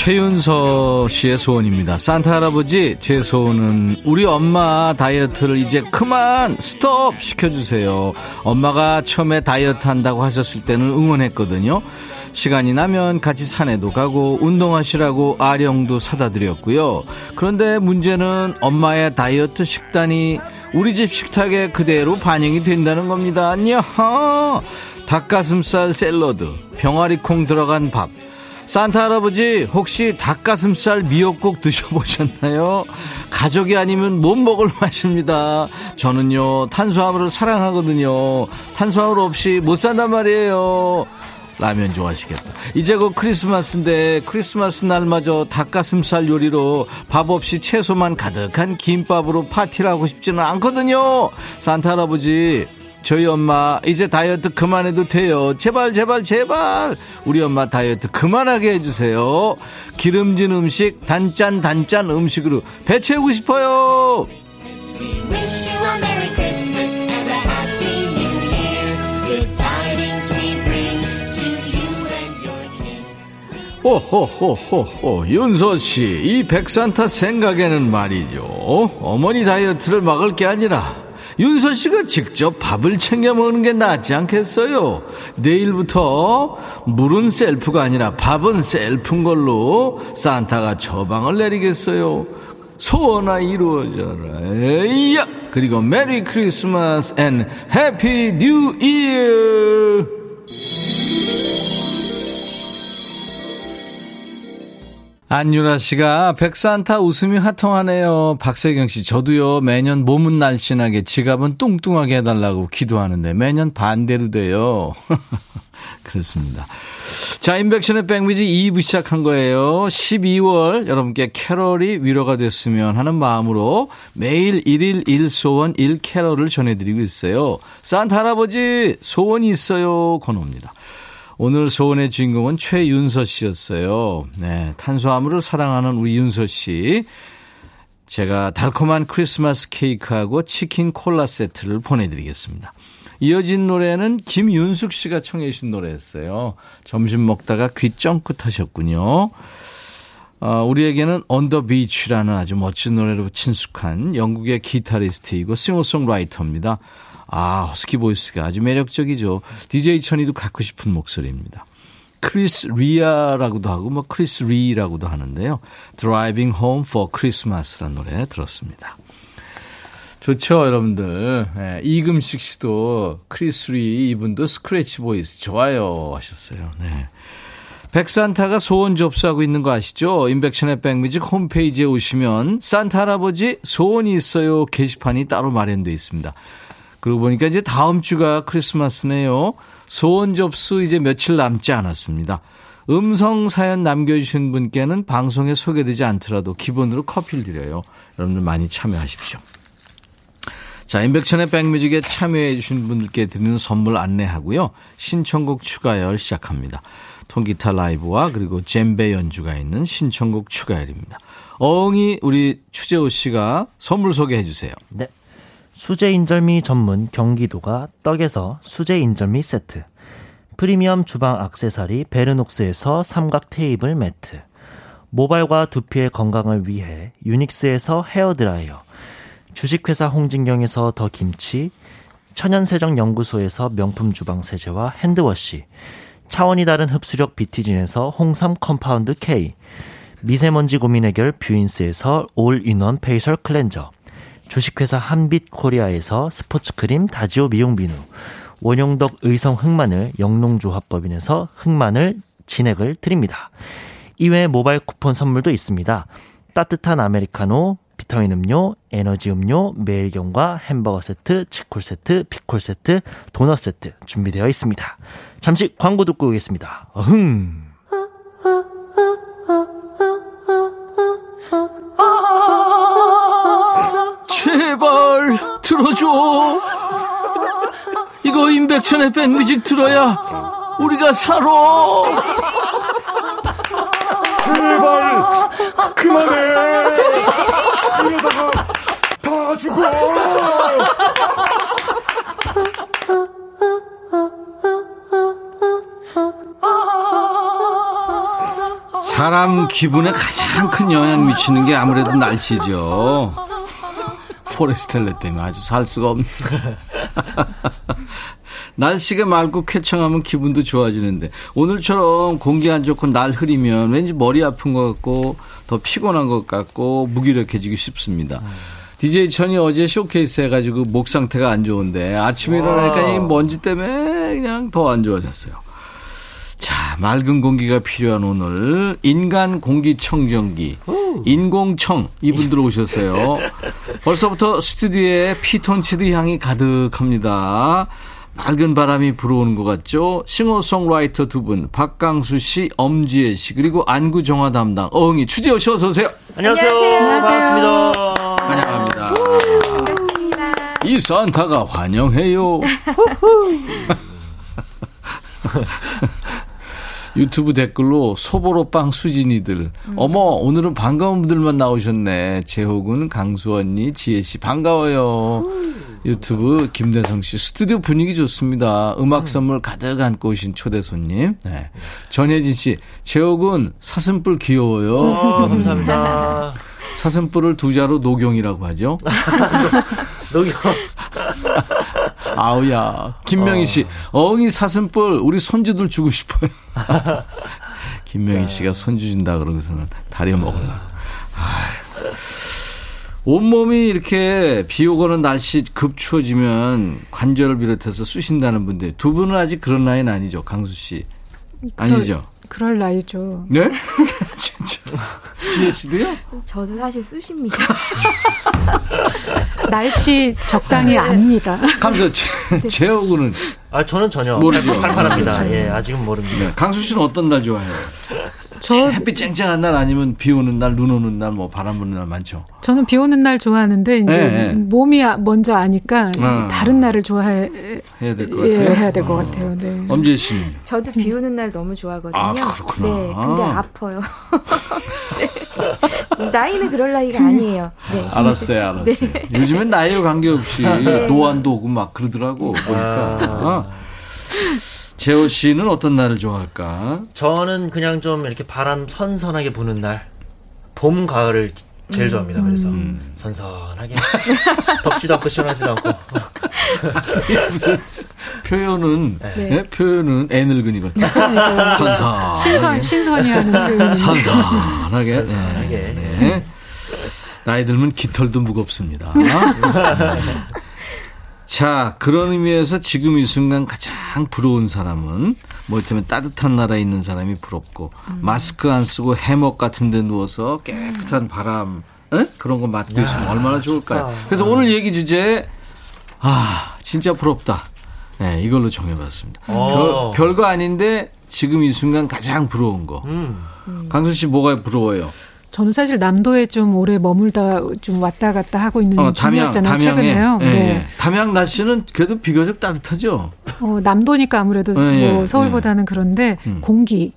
최윤서 씨의 소원입니다. 산타 할아버지, 제 소원은 우리 엄마 다이어트를 이제 그만 스톱 시켜주세요. 엄마가 처음에 다이어트 한다고 하셨을 때는 응원했거든요. 시간이 나면 같이 산에도 가고 운동하시라고 아령도 사다 드렸고요. 그런데 문제는 엄마의 다이어트 식단이 우리 집 식탁에 그대로 반영이 된다는 겁니다. 야하! 닭가슴살 샐러드, 병아리콩 들어간 밥. 산타 할아버지 혹시 닭가슴살 미역국 드셔보셨나요? 가족이 아니면 못 먹을 맛입니다. 저는요 탄수화물을 사랑하거든요. 탄수화물 없이 못 산단 말이에요. 라면 좋아하시겠다. 이제 곧 크리스마스인데 크리스마스 날마저 닭가슴살 요리로 밥 없이 채소만 가득한 김밥으로 파티를 하고 싶지는 않거든요. 산타 할아버지 저희 엄마 이제 다이어트 그만해도 돼요. 제발 제발 제발 우리 엄마 다이어트 그만하게 해주세요. 기름진 음식 단짠 단짠 음식으로 배 채우고 싶어요. 호호호호호 윤서씨 이 백산타 생각에는 말이죠 어머니 다이어트를 막을 게 아니라 윤서 씨가 직접 밥을 챙겨 먹는 게 낫지 않겠어요? 내일부터 물은 셀프가 아니라 밥은 셀프인 걸로 산타가 처방을 내리겠어요. 소원아 이루어져라. 에이야! 그리고 Merry Christmas and Happy New Year! 안유라 씨가 백산타 웃음이 화통하네요. 박세경 씨, 저도요, 매년 몸은 날씬하게 지갑은 뚱뚱하게 해달라고 기도하는데 매년 반대로 돼요. 그렇습니다. 자, 인백션의 백미지 2부 시작한 거예요. 12월 여러분께 캐럴이 위로가 됐으면 하는 마음으로 매일 1일 1소원 1캐럴을 전해드리고 있어요. 산타 할아버지, 소원이 있어요. 건호입니다. 오늘 소원의 주인공은 최윤서 씨였어요. 네, 탄수화물을 사랑하는 우리 윤서 씨. 제가 달콤한 크리스마스 케이크하고 치킨 콜라 세트를 보내드리겠습니다. 이어진 노래는 김윤숙 씨가 청해 주신 노래였어요. 점심 먹다가 귀 쫑긋 하셨군요. 어, 우리에게는 On the Beach라는 아주 멋진 노래로 친숙한 영국의 기타리스트이고 싱어송라이터입니다. 아, husky voice가 아주 매력적이죠. DJ 천이도 갖고 싶은 목소리입니다. 크리스 리아라고도 하고 뭐 크리스 리라고도 하는데요. Driving Home for Christmas라는 노래 들었습니다. 좋죠, 여러분들. 네, 이금식 씨도 크리스 리 이분도 scratch voice 좋아요 하셨어요. 네. 백산타가 소원 접수하고 있는 거 아시죠? 인백션의 백뮤직 홈페이지에 오시면 산타 할아버지 소원이 있어요 게시판이 따로 마련되어 있습니다. 그러고 보니까 이제 다음 주가 크리스마스네요. 소원 접수 이제 며칠 남지 않았습니다. 음성 사연 남겨주신 분께는 방송에 소개되지 않더라도 기본으로 커피를 드려요. 여러분들 많이 참여하십시오. 자, 인백천의 백뮤직에 참여해주신 분들께 드리는 선물 안내하고요. 신청곡 추가열 시작합니다. 통기타 라이브와 그리고 젬베 연주가 있는 신청곡 추가열입니다. 어흥이 우리 추재호 씨가 선물 소개해 주세요. 네. 수제 인절미 전문 경기도가 떡에서 수제 인절미 세트. 프리미엄 주방 악세사리 베르녹스에서 삼각 테이블 매트. 모발과 두피의 건강을 위해 유닉스에서 헤어드라이어. 주식회사 홍진경에서 더 김치. 천연세정연구소에서 명품 주방 세제와 hand wash. 차원이 다른 흡수력 비티진에서 홍삼 compound K. 미세먼지 고민 해결 뷰인스에서 all-in-one facial cleanser. 주식회사 한빛코리아에서 스포츠크림 다지오 미용 비누, 원용덕 의성 흑마늘 영농조합법인에서 흑마늘 진액을 드립니다. 이외에 모바일 쿠폰 선물도 있습니다. 따뜻한 아메리카노, 비타민 음료, 에너지 음료, 매일경과 햄버거 세트, 치콜 세트, 피콜 세트, 도넛 세트 준비되어 있습니다. 잠시 광고 듣고 오겠습니다. 어흥! 제발 들어줘. 이거 임백천의 백뮤직 들어야 우리가 살아. 제발 그만해. 이러다가 다 죽어. 사람 기분에 가장 큰 영향 미치는 게 아무래도 날씨죠. 포레스텔레 때문에 아주 살 수가 없네. 날씨가 맑고 쾌청하면 기분도 좋아지는데 오늘처럼 공기 안 좋고 날 흐리면 왠지 머리 아픈 것 같고 더 피곤한 것 같고 무기력해지기 쉽습니다. DJ 천이 어제 쇼케이스 해가지고 목 상태가 안 좋은데 아침에 일어나니까 이 먼지 때문에 그냥 더 안 좋아졌어요. 자, 맑은 공기가 필요한 오늘 인간 공기청정기 인공청 이분들 오셨어요. 벌써부터 스튜디오에 피톤치드 향이 가득합니다. 맑은 바람이 불어오는 것 같죠? 싱어송라이터 두 분, 박강수 씨, 엄지혜 씨, 그리고 안구 정화 담당 어흥이 추재호 씨 어서 오세요. 안녕하세요. 안녕하세요. 반갑습니다. 환영합니다. 반갑습니다. 이 산타가 환영해요. 유튜브 댓글로 소보로빵 수진이들. 어머, 오늘은 반가운 분들만 나오셨네. 재호군, 강수 언니, 지혜 씨, 반가워요. 유튜브 김대성 씨, 스튜디오 분위기 좋습니다. 음악 선물 가득 안고 오신 초대 손님. 네. 전혜진 씨, 재호군, 사슴뿔 귀여워요. 어, 감사합니다. 사슴뿔을 두 자로 노경이라고 하죠. 녹여. 아우야. 김명희 씨, 어흥이 사슴뿔 우리 손주들 주고 싶어요. 김명희 씨가 손주 준다 그러고서는 다리 먹으려. 온몸이 이렇게 비 오거나 날씨 급 추워지면 관절을 비롯해서 쑤신다는 분들 두 분은 아직 그런 나이는 아니죠, 강수 씨. 아니죠? 그럴 나이죠. 네? 진짜. 지혜 씨도요? 저도 사실 쑤십니다. 날씨 적당히 압니다. 강수, 제, 재호군은. 아, 저는 전혀 모르죠. 팔팔합니다. 예, 아직은 모릅니다. 네. 강수 씨는 어떤 날 좋아해요? 저 햇빛 쨍쨍한 날 아니면 비 오는 날, 눈 오는 날, 뭐 바람 부는 날 많죠. 저는 비 오는 날 좋아하는데 이제 네, 네. 몸이 아- 먼저 아니까 아. 다른 날을 좋아해 해야 될것 예, 같아요. 해야 될것 같아요. 네. 엄지혜 씨는. 저도 비 오는 날 너무 좋아하거든요. 아, 그렇구나. 네, 근데 아파요. 네. 나이는 그럴 나이가 아니에요. 네. 알았어요, 알았어요. 요즘엔 나이와 관계없이 노안도 오고 막 그러더라고. 보니까. 어. 재호 씨는 어떤 날을 좋아할까? 저는 그냥 좀 이렇게 바람 선선하게 부는 날, 봄, 가을을 제일 좋아합니다. 그래서 선선하게 덥지도 않고 시원하지도 않고 무슨 표현은, 예? 표현은 애늙은이거든요. 그러니까 선선. 신선 신선이 하는 그 선선하게. 선선하게. 네, 네. 나이 들면 깃털도 무겁습니다. 자, 그런 의미에서 지금 이 순간 가장 부러운 사람은 뭐 때문에 따뜻한 나라에 있는 사람이 부럽고 마스크 안 쓰고 해먹 같은 데 누워서 깨끗한 바람 에? 그런 거 맞고 있으면 얼마나 좋을까요? 그래서 오늘 얘기 주제 아, 진짜 부럽다. 네, 이걸로 정해봤습니다. 어. 별, 별거 아닌데 지금 이 순간 가장 부러운 거. 음. 강수 씨 뭐가 부러워요? 저는 사실 남도에 좀 오래 머물다 좀 왔다 갔다 하고 있는 어, 담양, 중이었잖아요. 최근에요. 예, 네. 예. 담양 날씨는 그래도 비교적 따뜻하죠. 어, 남도니까 아무래도 예, 예, 뭐 서울보다는 그런데 음. 공기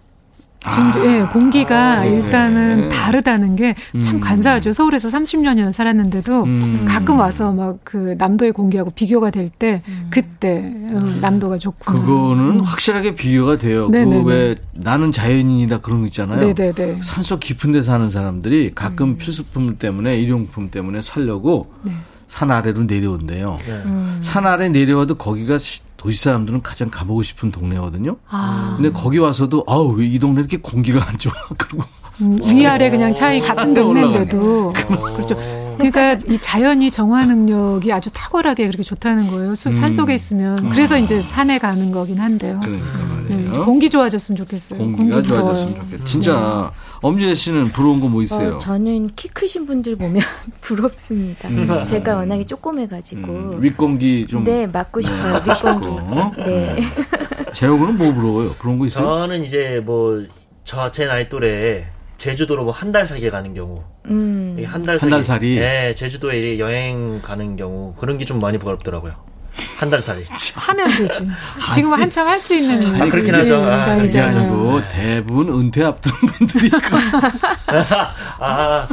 아, 지금 예, 공기가 그래. 일단은 다르다는 게참 음. 간사하죠. 서울에서 30년이나 살았는데도 음. 가끔 와서 막 그 남도의 공기하고 비교가 될 때 그때 어, 남도가 좋구나. 그거는 확실하게 비교가 돼요. 음. 네네네. 그왜 나는 자연인이다 그런 거 있잖아요. 네네네. 산속 깊은 데 사는 사람들이 가끔 음. 필수품 때문에 일용품 때문에 살려고 네. 산 아래로 내려온대요. 음. 산 아래 내려와도 거기가 시- 도시 사람들은 가장 가보고 싶은 동네거든요. 아, 근데 거기 와서도 아우 왜 이 동네 이렇게 공기가 안 좋아 그러고 음, 위아래 그냥 차이 같은 산에 동네인데도 그렇죠. 그러니까 이 자연이 정화 능력이 아주 탁월하게 그렇게 좋다는 거예요. 수- 산 속에 있으면 그래서 이제 산에 가는 거긴 한데요. 그러니까 네, 말이에요. 공기 좋아졌으면 좋겠어요. 공기가 공기. 좋아졌으면 좋겠다. 진짜 엄지혜 씨는 부러운 거 뭐 있어요? 어, 저는 키 크신 분들 보면 부럽습니다. 음. 제가 워낙에 조그매가지고. 음, 윗공기 좀 네, 맞고 싶어요. 윗공기. 싶고. 네. 재호군은 뭐 부러워요? 그런 거 있어요? 저는 이제 뭐 저 제 나이 또래 제주도로 뭐 한 달 살게 가는 경우 음. 한달 한달 살이? 네, 제주도에 여행 가는 경우 그런 게 좀 많이 부럽더라고요. 한 달 살이. 하면 되지. 지금 한참 할 수 있는 아니, 그렇긴 예, 하죠. 아, 그게 나이잖아요. 아니고 대부분 은퇴 앞둔 분들이 있고 아,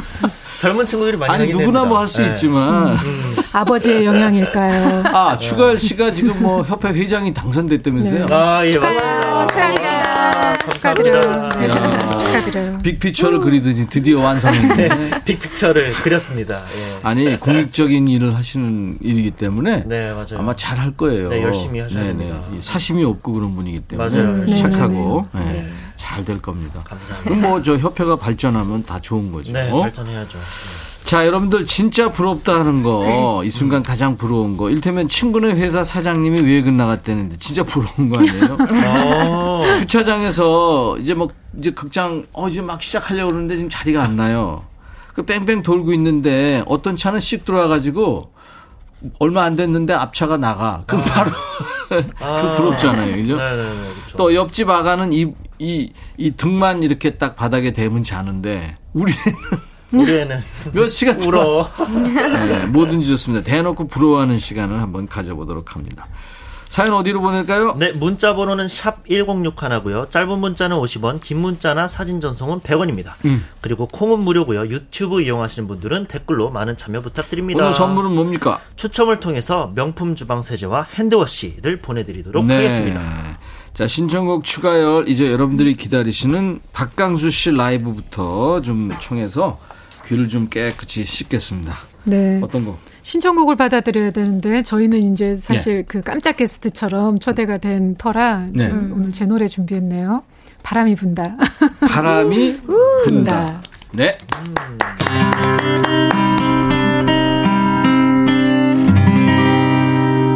젊은 친구들이 많이 아니 누구나. 뭐 할수 네. 있지만 아버지의 영향일까요? 아 추가열 씨가 지금 뭐 협회 회장이 당선됐다면서요? 네. 아, 예. 감사합니다. 축하드려요. 네. 야, 축하드려요. 빅피처를 그리더니 드디어 완성했네. 네, 빅픽처를 그렸습니다. 예. 아니 공익적인 일을 하시는 일이기 때문에 네, 맞아요. 아마 잘 할 거예요. 네, 열심히 하셔야 됩니다. 사심이 없고 그런 분이기 때문에 맞아요. 음, 착하고 네, 네, 네. 네, 잘될 겁니다. 감사합니다. 뭐 저 협회가 발전하면 다 좋은 거죠. 네, 어? 발전해야죠. 자, 여러분들 진짜 부럽다 하는 거, 이 순간 가장 부러운 거. 일테면 친구네 회사 사장님이 외근 나갔다는데 진짜 부러운 거 아니에요? 어. 주차장에서 이제 막 이제 극장 어 이제 막 시작하려고 그러는데 지금 자리가 안 나요. 그 뺑뺑 돌고 있는데 어떤 차는 씩 들어와 가지고 얼마 안 됐는데 앞차가 나가. 그럼 바로 그 부럽잖아요. 그죠? 네네네. 그렇죠. 또 옆집 아가는 이, 이, 이 등만 이렇게 딱 바닥에 대면 자는데, 우리는 우리에는 몇 시간 울어. 네, 뭐든지 좋습니다. 대놓고 부러워하는 시간을 한번 가져보도록 합니다. 사연 어디로 보낼까요? 네, 문자 번호는 샵 1061고요. 짧은 문자는 50원, 긴 문자나 사진 전송은 100원입니다. 음. 그리고 콩은 무료고요. 유튜브 이용하시는 분들은 댓글로 많은 참여 부탁드립니다. 오늘 선물은 뭡니까? 추첨을 통해서 명품 주방 세제와 핸드워시를 보내드리도록 네. 하겠습니다. 자, 신청곡 추가열, 이제 여러분들이 기다리시는 박강수 씨 라이브부터 좀 청해서 귀를 좀 깨끗이 씻겠습니다. 네. 어떤 거? 신청곡을 받아들여야 되는데 저희는 이제 사실 그 깜짝 게스트처럼 초대가 된 터라 네. 음, 오늘 제 노래 준비했네요. 바람이 분다. 바람이 분다. 분다. 네.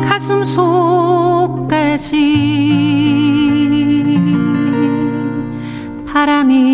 가슴 속까지 바람이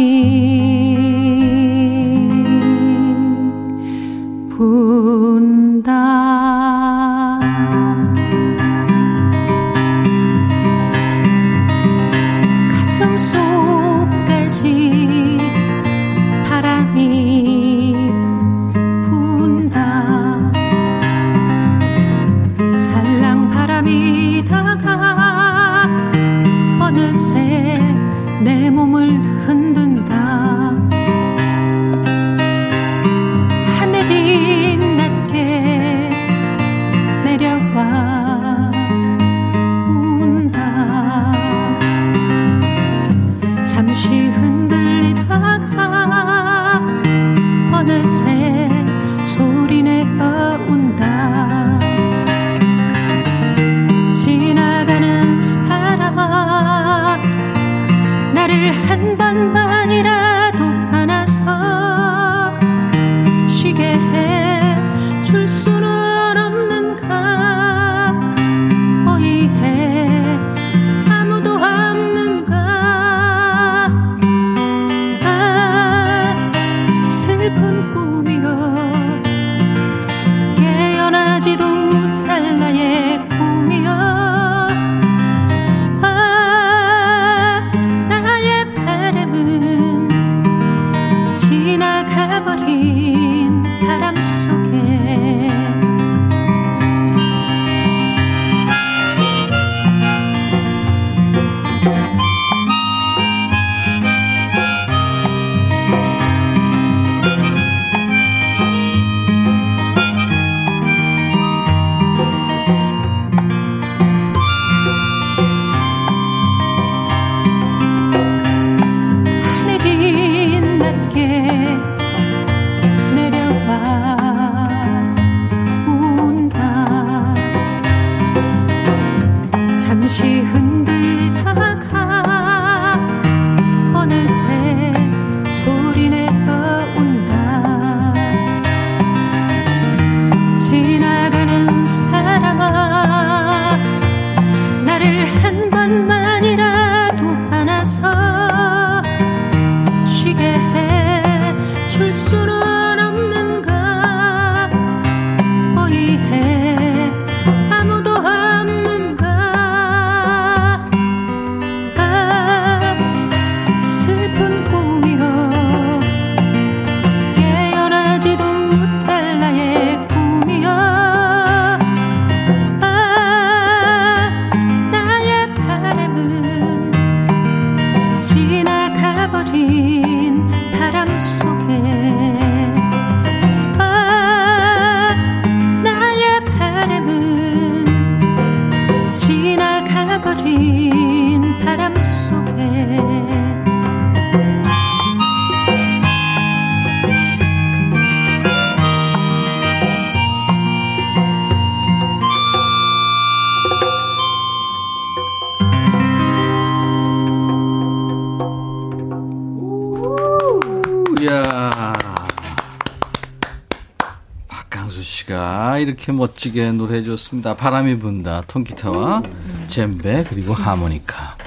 이렇게 멋지게 노래해 줬습니다. 바람이 분다, 통기타와 젬베 그리고 하모니카.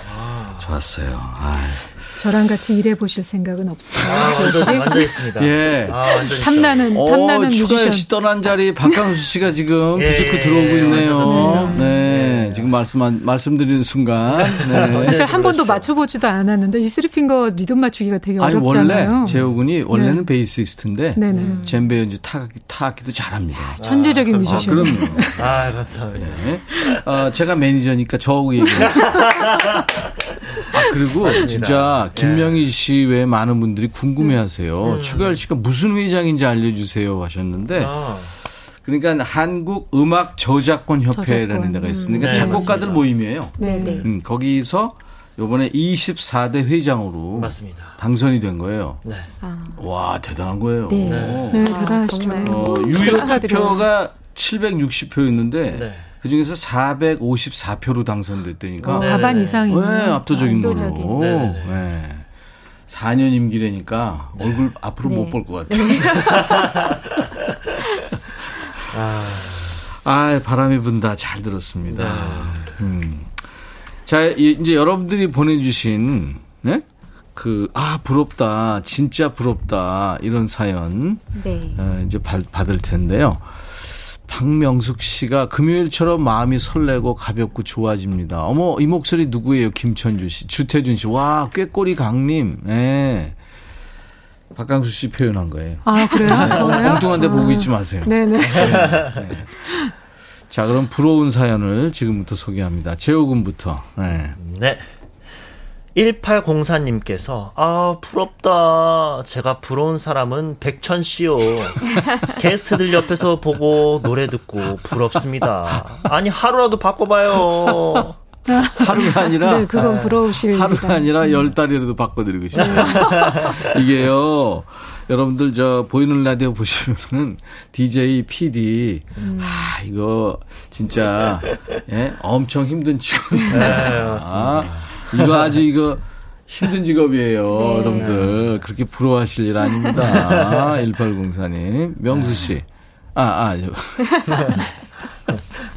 좋았어요. 아 저랑 같이 일해 보실 생각은 없으세요? 아, 지호 씨? 완전, 완전 있습니다. 예. 아. 탐나는 어, 탐나는 추가열 씨. 떠난 자리 박강수 씨가 지금 예, 들어오고 예, 있네요. 완전 좋습니다. 네, 예. 지금 말씀 말씀드리는 순간. 네. 사실 한 번도 그렇죠. 맞춰 보지도 않았는데 이 쓰리핑거 리듬 맞추기가 되게 아니 어렵잖아요. 원래 재호군이 원래는 네. 베이시스트인데 네네. 젬베 연주 타악기 타악기도 잘합니다. 천재적인 아, 아, 뮤지션. 그럼요. 아, 감사합니다. 네. 어, 제가 매니저니까 저하고 얘기해요. 아, 그리고 진짜 김명희 씨 외에 많은 분들이 궁금해 하세요. 추가열 씨가 무슨 회장인지 알려주세요 하셨는데, 아, 그러니까 한국 음악 저작권 협회라는 저작권. 데가 있습니다. 그러니까 네, 작곡가들 맞습니다. 모임이에요. 네 네. 음, 거기서 요번에 24대 회장으로 맞습니다. 당선이 된 거예요. 네. 아, 와, 대단한 거예요. 네. 네, 아, 대단하시죠. 정말. 어, 유효. 투표가 760표였는데 네. 그 중에서 454표로 당선됐다니까. 어, 네, 과반 네, 네. 이상이. 네, 압도적인 압도적인. 걸로. 네, 네, 네, 4년 임기라니까 얼굴 앞으로 네. 못볼 것 같아요. 아, 아, 바람이 분다. 잘 들었습니다. 네. 음. 자, 이- 이제 여러분들이 보내주신, 네? 그, 아, 부럽다. 진짜 부럽다. 이런 사연. 네. 어, 이제 받, 받을 텐데요. 박명숙 씨가 금요일처럼 마음이 설레고 가볍고 좋아집니다. 어머, 이 목소리 누구예요? 김천주 씨, 주태준 씨. 와, 꾀꼬리 강님. 예. 박강수 씨 표현한 거예요. 아 그래요? 정말요? 엉뚱한 데 보고 아. 있지 마세요. 네네. 자, 그럼 부러운 사연을 지금부터 소개합니다. 재호군부터. 네. 네. 1804님께서, 아, 부럽다. 제가 부러운 사람은 백천 씨요. 게스트들 옆에서 보고 노래 듣고 부럽습니다. 아니, 하루라도 바꿔봐요. 하루가 아니라 네, 그건 부러우실 하루가. 아니라 열 달이라도 바꿔드리고 싶어요. 이게요, 여러분들 저 보이는 라디오 보시면은 DJ, PD, 아 이거 진짜 예? 엄청 힘든 직업입니다. 네, 맞습니다. 이거 아주 이거 힘든 직업이에요, 네. 여러분들. 그렇게 부러워하실 일 아닙니다. 1804님. 명수 씨. 아, 아, 저.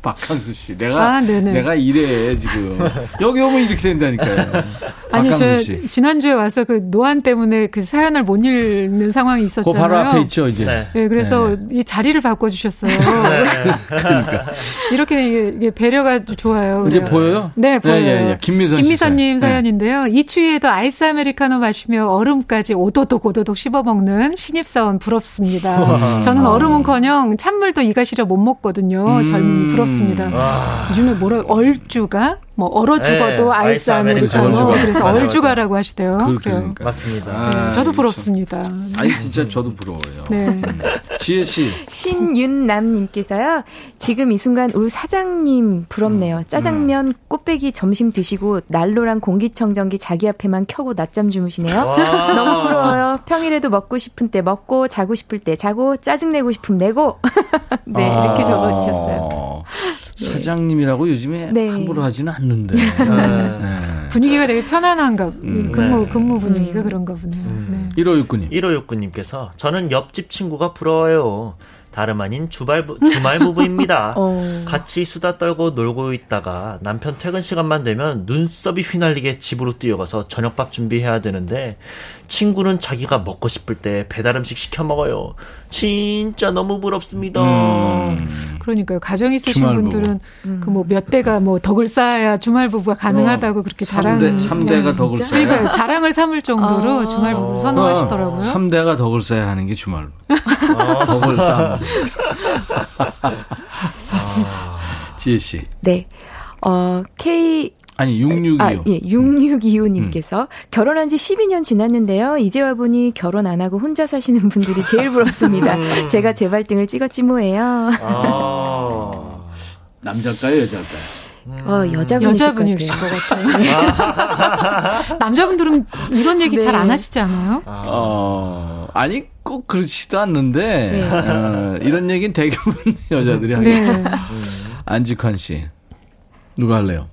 박항수 씨. 내가, 아. 내가 이래, 지금. 여기 오면 이렇게 된다니까요. 아니 저 씨. 지난주에 와서 그 노안 때문에 그 사연을 못 읽는 상황이 그 있었잖아요. 바로 앞에 있죠, 이제. 네. 네, 그래서 네. 이 자리를 바꿔주셨어요. 그러니까. 이렇게 배려가 좋아요. 이제 그래요. 보여요? 네, 보여요. 예, 예. 김미선 씨 김미선님 사연. 사연인데요. 이 추위에도 아이스 아메리카노 마시며 얼음까지 오도독 오도독 씹어 먹는 신입사원 부럽습니다. 저는 얼음은커녕 찬물도 이가 시려 못 먹거든요. 음. 젊은이 부럽 습니다. 와. 요즘에 뭐라 얼죽아 뭐 얼어 죽어도 네, 아이스 아이스 아메리카노 아메리카노. 그래서 맞아, 얼죽아라고 하시대요. 그. 그러니까. 맞습니다. 아, 저도 이거 부럽습니다. 참. 아니, 진짜 저도 부러워요. 네. 음. 지혜 씨. 신윤남님께서요. 지금 이 순간 우리 사장님 부럽네요. 짜장면 꽃배기 점심 드시고 난로랑 공기청정기 자기 앞에만 켜고 낮잠 주무시네요. 와. 너무 부러워요. 평일에도 먹고 싶은 때 먹고 자고 싶을 때 자고 짜증 내고 싶으면 내고. 네 이렇게 적어주셨어요. 어, 사장님이라고 요즘에 네. 함부로 하지는 않는데. 네. 네. 분위기가 되게 편안한가 음. 근무 네. 근무 분위기가 음. 그런가 보네요. 음. 네. 1569님. 1569님께서 저는 옆집 친구가 부러워요. 다름 아닌 주말, 부, 주말 부부입니다. 어. 같이 수다 떨고 놀고 있다가 남편 퇴근 시간만 되면 눈썹이 휘날리게 집으로 뛰어가서 저녁밥 준비해야 되는데 친구는 자기가 먹고 싶을 때 배달 음식 시켜 먹어요. 진짜 너무 부럽습니다. 음. 그러니까요. 가정 있으신 주말부부. 분들은 음. 그뭐 몇 대가 뭐 덕을 쌓아야 주말 부부가 가능하다고 그렇게 자랑. 어, 삼대가 네. 덕을 진짜? 쌓아야. 그러니까 자랑을 삼을 정도로 아. 주말 부부를 어. 선호하시더라고요. 3대가 덕을 쌓아야 하는 게 주말. 어. 덕을 쌓는. 지혜 씨. 네. 어, K 아니, 6625. 아, 예, 6625님께서 결혼한 지 12년 지났는데요. 이제 와 보니 결혼 안 하고 혼자 사시는 분들이 제일 부럽습니다. 제가 제 발등을 찍었지 뭐예요. 아. 남자일까요, 여자일까요? 어, 여자분이실 여자분이실 것것 같아요. 남자분들은 이런 얘기 네. 잘안 하시지 않아요? 어, 아니, 꼭 그렇지도 않는데, 네. 어, 이런 얘기는 대부분 여자들이 네. 하겠죠. 안직환 씨. 누가 할래요?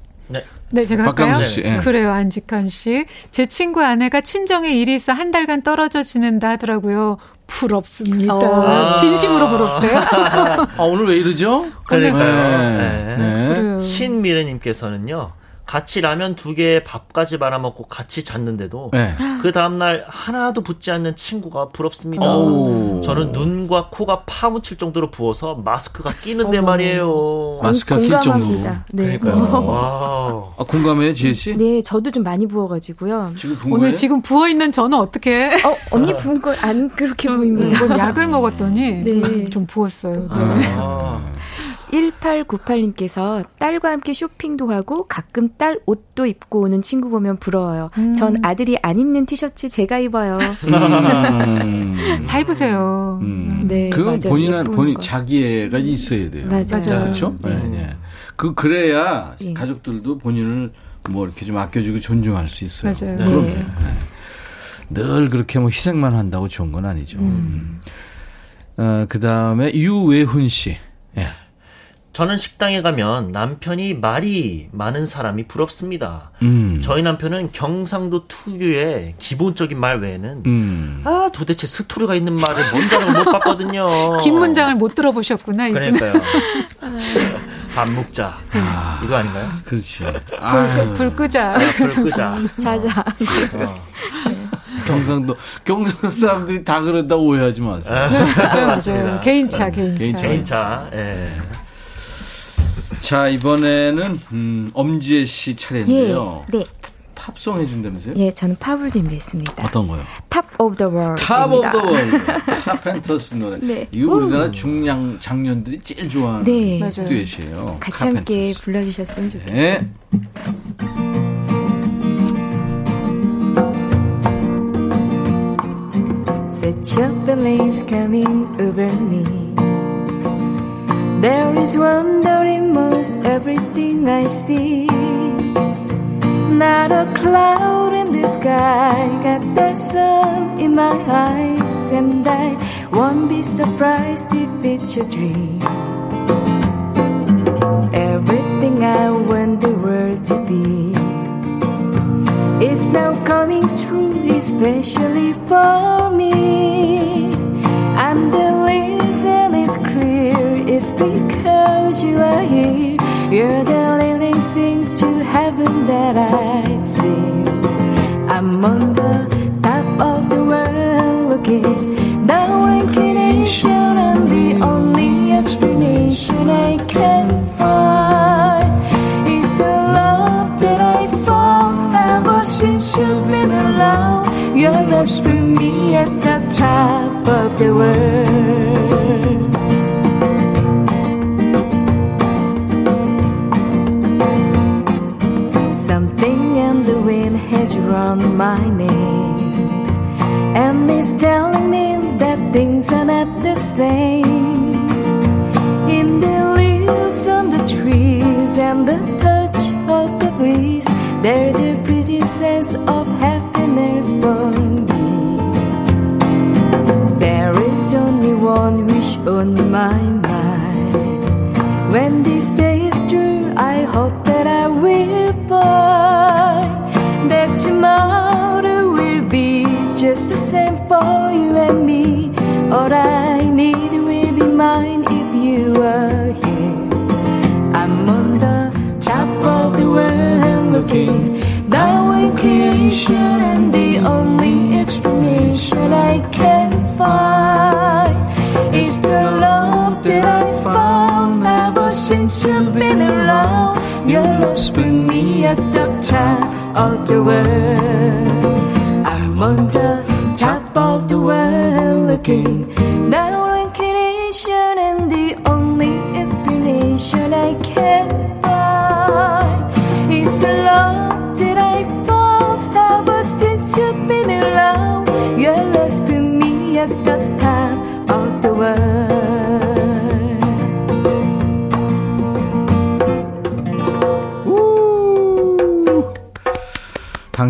네, 제가 할까요? 예. 그래요, 안직환 씨. 제 친구 아내가 친정에 일이 있어 한 달간 떨어져 지낸다 하더라고요. 부럽습니다. 어. 진심으로 부럽대요. 아, 오늘 왜 이러죠? 그러니까요. 네. 네. 네. 그래요. 신미래님께서는요. 같이 라면 두 개에 밥까지 말아먹고 같이 잤는데도 네. 그 다음날 하나도 붙지 않는 친구가 부럽습니다. 오. 저는 눈과 코가 파묻힐 정도로 부어서 마스크가 끼는데 어머. 말이에요. 마스크가 낄 정도로. 공감합니다. 네. 그러니까요. 와우. 아, 공감해요, 지혜 씨? 네, 저도 좀 많이 부어가지고요. 지금 본 오늘? 지금 부어 있는 저는 어떻게? 어, 언니 부은 거안 그렇게 보입니다. 뭐 약을 먹었더니 네. 좀 부었어요. 네. 아. 1898님께서 딸과 함께 쇼핑도 하고 가끔 딸 옷도 입고 오는 친구 보면 부러워요. 전 아들이 안 입는 티셔츠 제가 입어요. 음. 사 입으세요. 음. 네, 그건 맞아요. 본인은 본인 거. 자기애가 있어야 돼요. 맞아요. 그렇죠? 네. 네. 그 그래야 예. 가족들도 본인을 뭐 이렇게 좀 아껴주고 존중할 수 있어요. 맞아요. 네. 그럼요. 네. 늘 그렇게 뭐 희생만 한다고 좋은 건 아니죠. 음. 어, 그 다음에 유외훈 씨. 예. 저는 식당에 가면 남편이 말이 많은 사람이 부럽습니다. 음. 저희 남편은 경상도 특유의 기본적인 말 외에는 음. 아 도대체 스토리가 있는 말을 뭔지는 못 봤거든요. 긴 문장을 못 들어보셨구나. 이분. 그러니까요. 밥 먹자. 이거 아닌가요? 그렇죠. 불, 아, 끄- 불 끄자. 아, 불 끄자. 자자. 어. 경상도 경상도 사람들이 다 그런다고 오해하지 마세요. 맞아요, 맞습니다. 맞아요. 개인차, 개인차. 개인차. 개인차. 예. 자 이번에는 음, 엄지혜 씨 예, 차례인데요. 네. 팝송 해준다면서요? 예, 저는 팝을 준비했습니다. 어떤 거요? Top of the World. Top of the World. 카펜터스 노래. 네. 이거 우리나라 중량 장년들이 제일 좋아하는 네. 듀엣이에요. 같이 함께 카펜터스. 불러주셨으면 좋겠어요. 네. Such a feeling's coming over me. There is most everything I see. Not a cloud in the sky, got the sun in my eyes, and I won't be surprised if it's a dream. Everything I want the world to be is now coming true, especially for me. And the reason is clear, it's because you are here. You're the leading thing to heaven that I've seen. I'm on the top of the world looking down in creation, and the only explanation I can find is the love that I found ever since you've been around. Your love's put me at the top of the world. The. In the leaves on the trees and the touch of the breeze, there's a pretty sense of happiness for me. There is only one wish on my world. I'm on the top of the world looking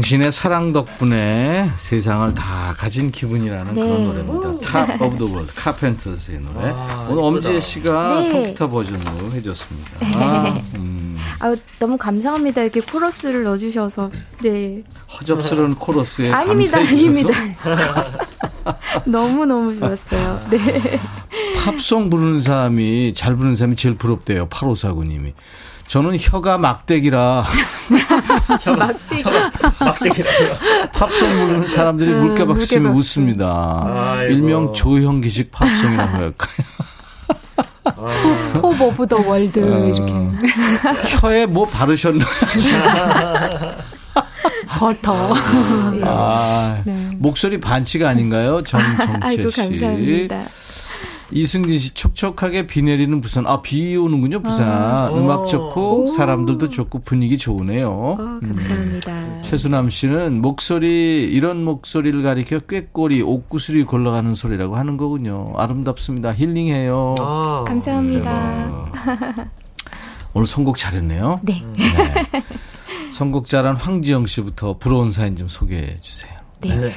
당신의 사랑 덕분에 세상을 다 가진 기분이라는 네. 그런 노래입니다. Top of the World 카펜터스의 노래. 와, 오늘 이쁘다. 엄지혜 씨가 네. 통기타 버전으로 해줬습니다. 아, 음. 아, 너무 감사합니다. 이렇게 코러스를 넣어주셔서. 네. 허접스러운 코러스에 아닙니다, 아닙니다. 너무 너무 좋았어요. 네. 팝송 부르는 사람이 잘 부르는 사람이 제일 부럽대요. 8549님이. 저는 혀가 막대기라 막대기라고요. 팝송 부르는 사람들이 음, 물개박수 치면. 웃습니다. 아이고. 일명 조형기식 팝송이라고 할까요? Top of the World 이렇게 어, 혀에 뭐 바르셨나요? 버터. 아, 네. 목소리 반칙 아닌가요? 정정채 아이고, 씨. 감사합니다. 이승진 씨 촉촉하게 비 내리는 부산. 아, 비 오는군요, 부산. 음악 좋고 오. 사람들도 좋고 분위기 좋으네요. 어, 음. 감사합니다. 최수남 씨는 목소리 이런 목소리를 가리켜 꾀꼬리 옥구슬이 골라가는 소리라고 하는 거군요. 아름답습니다. 힐링해요. 아, 감사합니다. 오늘 선곡 잘했네요. 네. 네. 선곡자란 황지영 씨부터 부러운 사연 좀 소개해 주세요. 네. 네.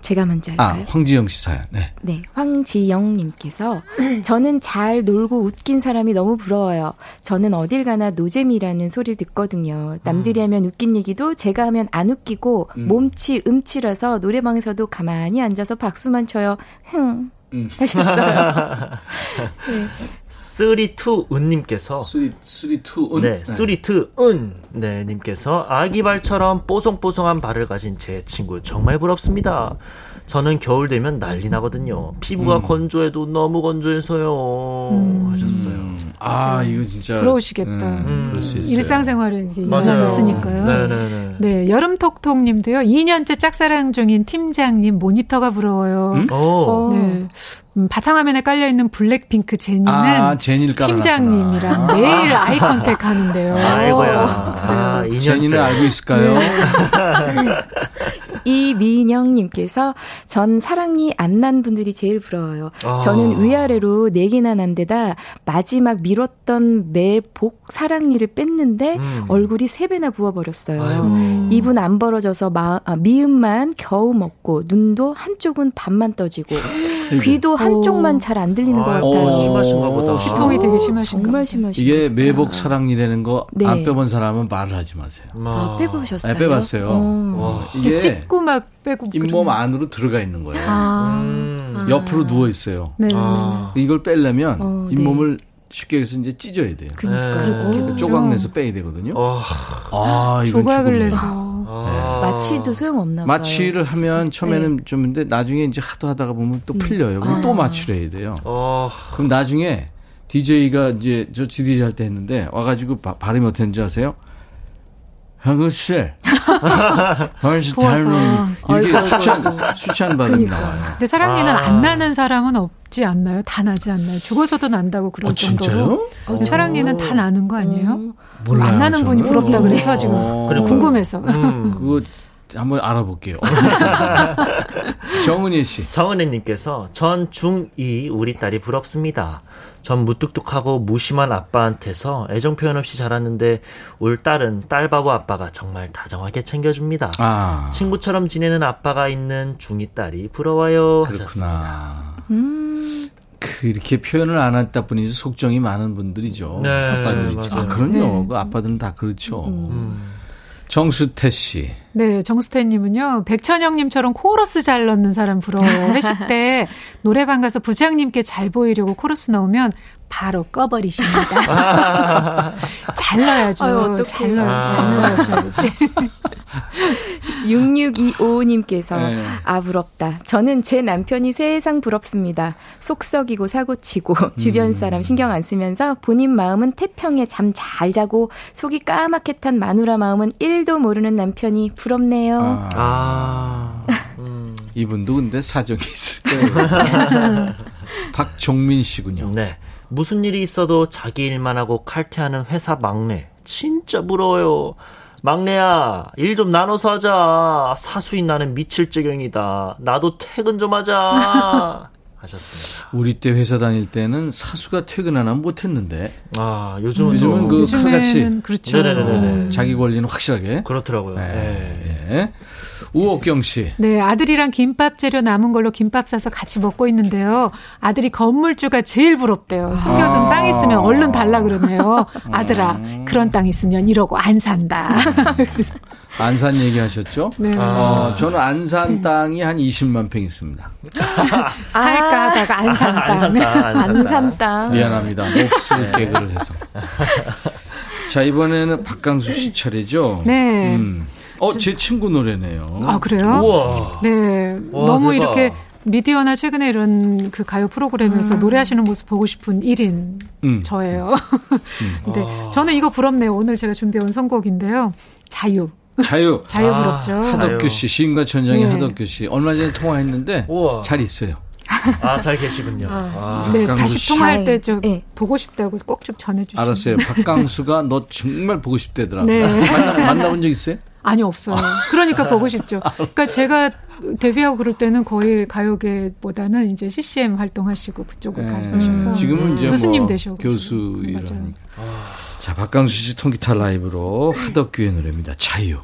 제가 먼저 아, 할까요? 황지영 씨 사연. 네. 네, 황지영 님께서 저는 잘 놀고 웃긴 사람이 너무 부러워요. 저는 어딜 가나 노잼이라는 소리를 듣거든요. 남들이 하면 웃긴 얘기도 제가 하면 안 웃기고 몸치 음치라서 노래방에서도 가만히 앉아서 박수만 쳐요. 흥 음. 하셨어요. three two one님께서 three three two 네, three two one 네, 님께서 아기발처럼 뽀송뽀송한 발을 가진 제 친구 정말 부럽습니다. 저는 겨울 되면 난리 나거든요. 피부가 음. 건조해도 너무 건조해서요. 음. 하셨어요. 아, 이거 진짜 부러우시겠다. 음, 그럴 수 있어요. 일상생활에. 이어졌으니까요. 네네네. 네, 여름 톡톡 님도요. 2년째 짝사랑 중인 팀장님 모니터가 부러워요. 음? 오. 네. 음, 바탕화면에 깔려있는 블랙핑크 제니는 아. 팀장님이랑 매일 eye contact 하는데요. 아이고야. 네. 아, 2년째. 제니는 알고 있을까요? 이민영님께서 전 사랑니 안 난 분들이 제일 부러워요. 아. 저는 위아래로 네 개나 난 데다 마지막 밀었던 매복 사랑니를 뺐는데 음. 얼굴이 세 배나 부어버렸어요. 음. 입은 안 벌어져서 마, 아, 미음만 겨우 먹고 눈도 한쪽은 반만 떠지고 귀도 한 쪽만 잘 안 들리는 것 아이고, 같아요. 심하신가 보다. 치통이 되게 심하신가 정말. 심하신 이게 것. 매복 사랑니라는 거안 네. 빼본 사람은 말을 하지 마세요. 아, 빼보셨어요? 네, 빼봤어요. 어. 와. 이게 찢고 막 빼고 잇몸 그러면- 안으로 들어가 있는 거예요. 아. 음. 옆으로 누워 있어요. 네, 네, 네. 아. 이걸 빼려면 어, 네. 잇몸을 쉽게 해서 이제 찢어야 돼요. 그니까. 네. 요 조각 내서 빼야 되거든요. 어. 아, 이건 조각을 죽음이에요. 내서. 아. 마취도 소용없나 봐요. 마취를 하면 처음에는 네. 좀 근데 나중에 이제 하도 하다가 보면 또 음. 풀려요. 그럼 아. 또 마취를 해야 돼요. 어. 그럼 나중에 DJ가 이제 저 GDJ 할 때 했는데 와가지고 바, 발음이 어땠는지 아세요? 현근 씨, 훨씬 부어서. 닮은 이렇게 아이고, 수찬. 수찬 발음이 그러니까. 나와요. 근데 사랑니는 아. 안 나는 사람은 없 지 않나요? 다 나지 않나요? 죽어서도 난다고 그럴 어, 정도로. 진짜요? 근데 사랑니는 다 나는 거 아니에요? 음. 몰라요, 안 나는 분이. 부럽다 그래서 지금 어. 궁금해서. 음. 그거 한번 알아볼게요. 정은희 씨. 정은혜님께서 전 중2 우리 딸이 부럽습니다. 전 무뚝뚝하고 무심한 아빠한테서 애정 표현 없이 자랐는데 울 딸은 딸바보 아빠가 정말 다정하게 챙겨줍니다. 아, 친구처럼 지내는 아빠가 있는 중2 딸이 부러워요. 하셨습니다. 그렇구나. 음. 그 이렇게 표현을 안 했다 뿐이지 속정이 많은 분들이죠. 네, 아빠들이. 맞아요. 아, 그럼요. 네. 그 아빠들은 다 그렇죠. 음. 정수태 씨. 네, 정수태님은요, 백천영님처럼 코러스 잘 넣는 사람 부러워요. 회식 때 노래방 가서 부장님께 잘 보이려고 코러스 넣으면 바로 꺼버리십니다. 잘 넣어야죠. 아유, 어떡해. 잘 넣어야죠. 아. 잘 넣어야지. 6625님께서 네. 아 부럽다. 저는 제 남편이 세상 부럽습니다. 속 썩이고 사고 치고 주변 사람 신경 안 쓰면서 본인 마음은 태평에 잠 잘 자고 속이 까맣게 탄 마누라 마음은 1도 모르는 남편이 부럽네요. 아, 아. 음. 이분도 근데 사정이 있을 거예요. 박종민 씨군요. 네. 무슨 일이 있어도 자기 일만 하고 칼퇴하는 회사 막내. 진짜 부러워요. 막내야, 일 좀 나눠서 하자. 사수인 나는 미칠 지경이다. 나도 퇴근 좀 하자. 하셨습니다. 우리 때 회사 다닐 때는 사수가 퇴근 안 하면 못했는데 아, 요즘은, 요즘은 또그 칼같이 그렇죠. 네네네네. 어, 자기 권리는 확실하게. 그렇더라고요. 네. 예, 예. 우옥경 씨. 네, 아들이랑 김밥 재료 남은 걸로 김밥 싸서 같이 먹고 있는데요. 아들이 건물주가 제일 부럽대요. 숨겨둔 아. 땅 있으면 얼른 달라 그러네요. 아들아, 음. 그런 땅 있으면 이러고 안 산다. 안산 얘기하셨죠? 네. 어, 저는 안산 땅이 한 20만 평 있습니다. 살까 하다가 안산 땅. 안 산다. 안 산다. 안산 땅. 미안합니다. 몫을 개그를 해서. 자, 이번에는 박강수 씨 차례죠? 네. 음. 어, 제 친구 노래네요. 아, 그래요? 우와. 네. 와, 너무 대박. 이렇게 미디어나 최근에 이런 그 가요 프로그램에서 노래하시는 모습 보고 싶은 1인 음. 저예요. 근데 저는 이거 부럽네요. 오늘 제가 준비해온 선곡인데요. 자유. 자유. 자유 아, 부럽죠. 하덕규 씨, 시인과 천장의 네. 하덕규 씨. 얼마 전에 통화했는데 우와. 잘 있어요. 아, 잘 계시군요. 아. 네, 박강수 다시 씨. 통화할 때좀 네. 보고 싶다고 꼭 좀 전해주시면. 알았어요. 박강수가 너 정말 보고 싶대더라고요. 네. 만나, 만나본 적 있어요? 아니 없어요. 그러니까 보고 싶죠. 그러니까 제가 데뷔하고 그럴 때는 거의 가요계보다는 이제 CCM 활동하시고 그쪽을 가셔서 네. 지금은 이제 교수님 뭐 되셔고 교수. 일하니까. 자, 박강수 씨 통기타 라이브로 하덕규의 노래입니다. 자유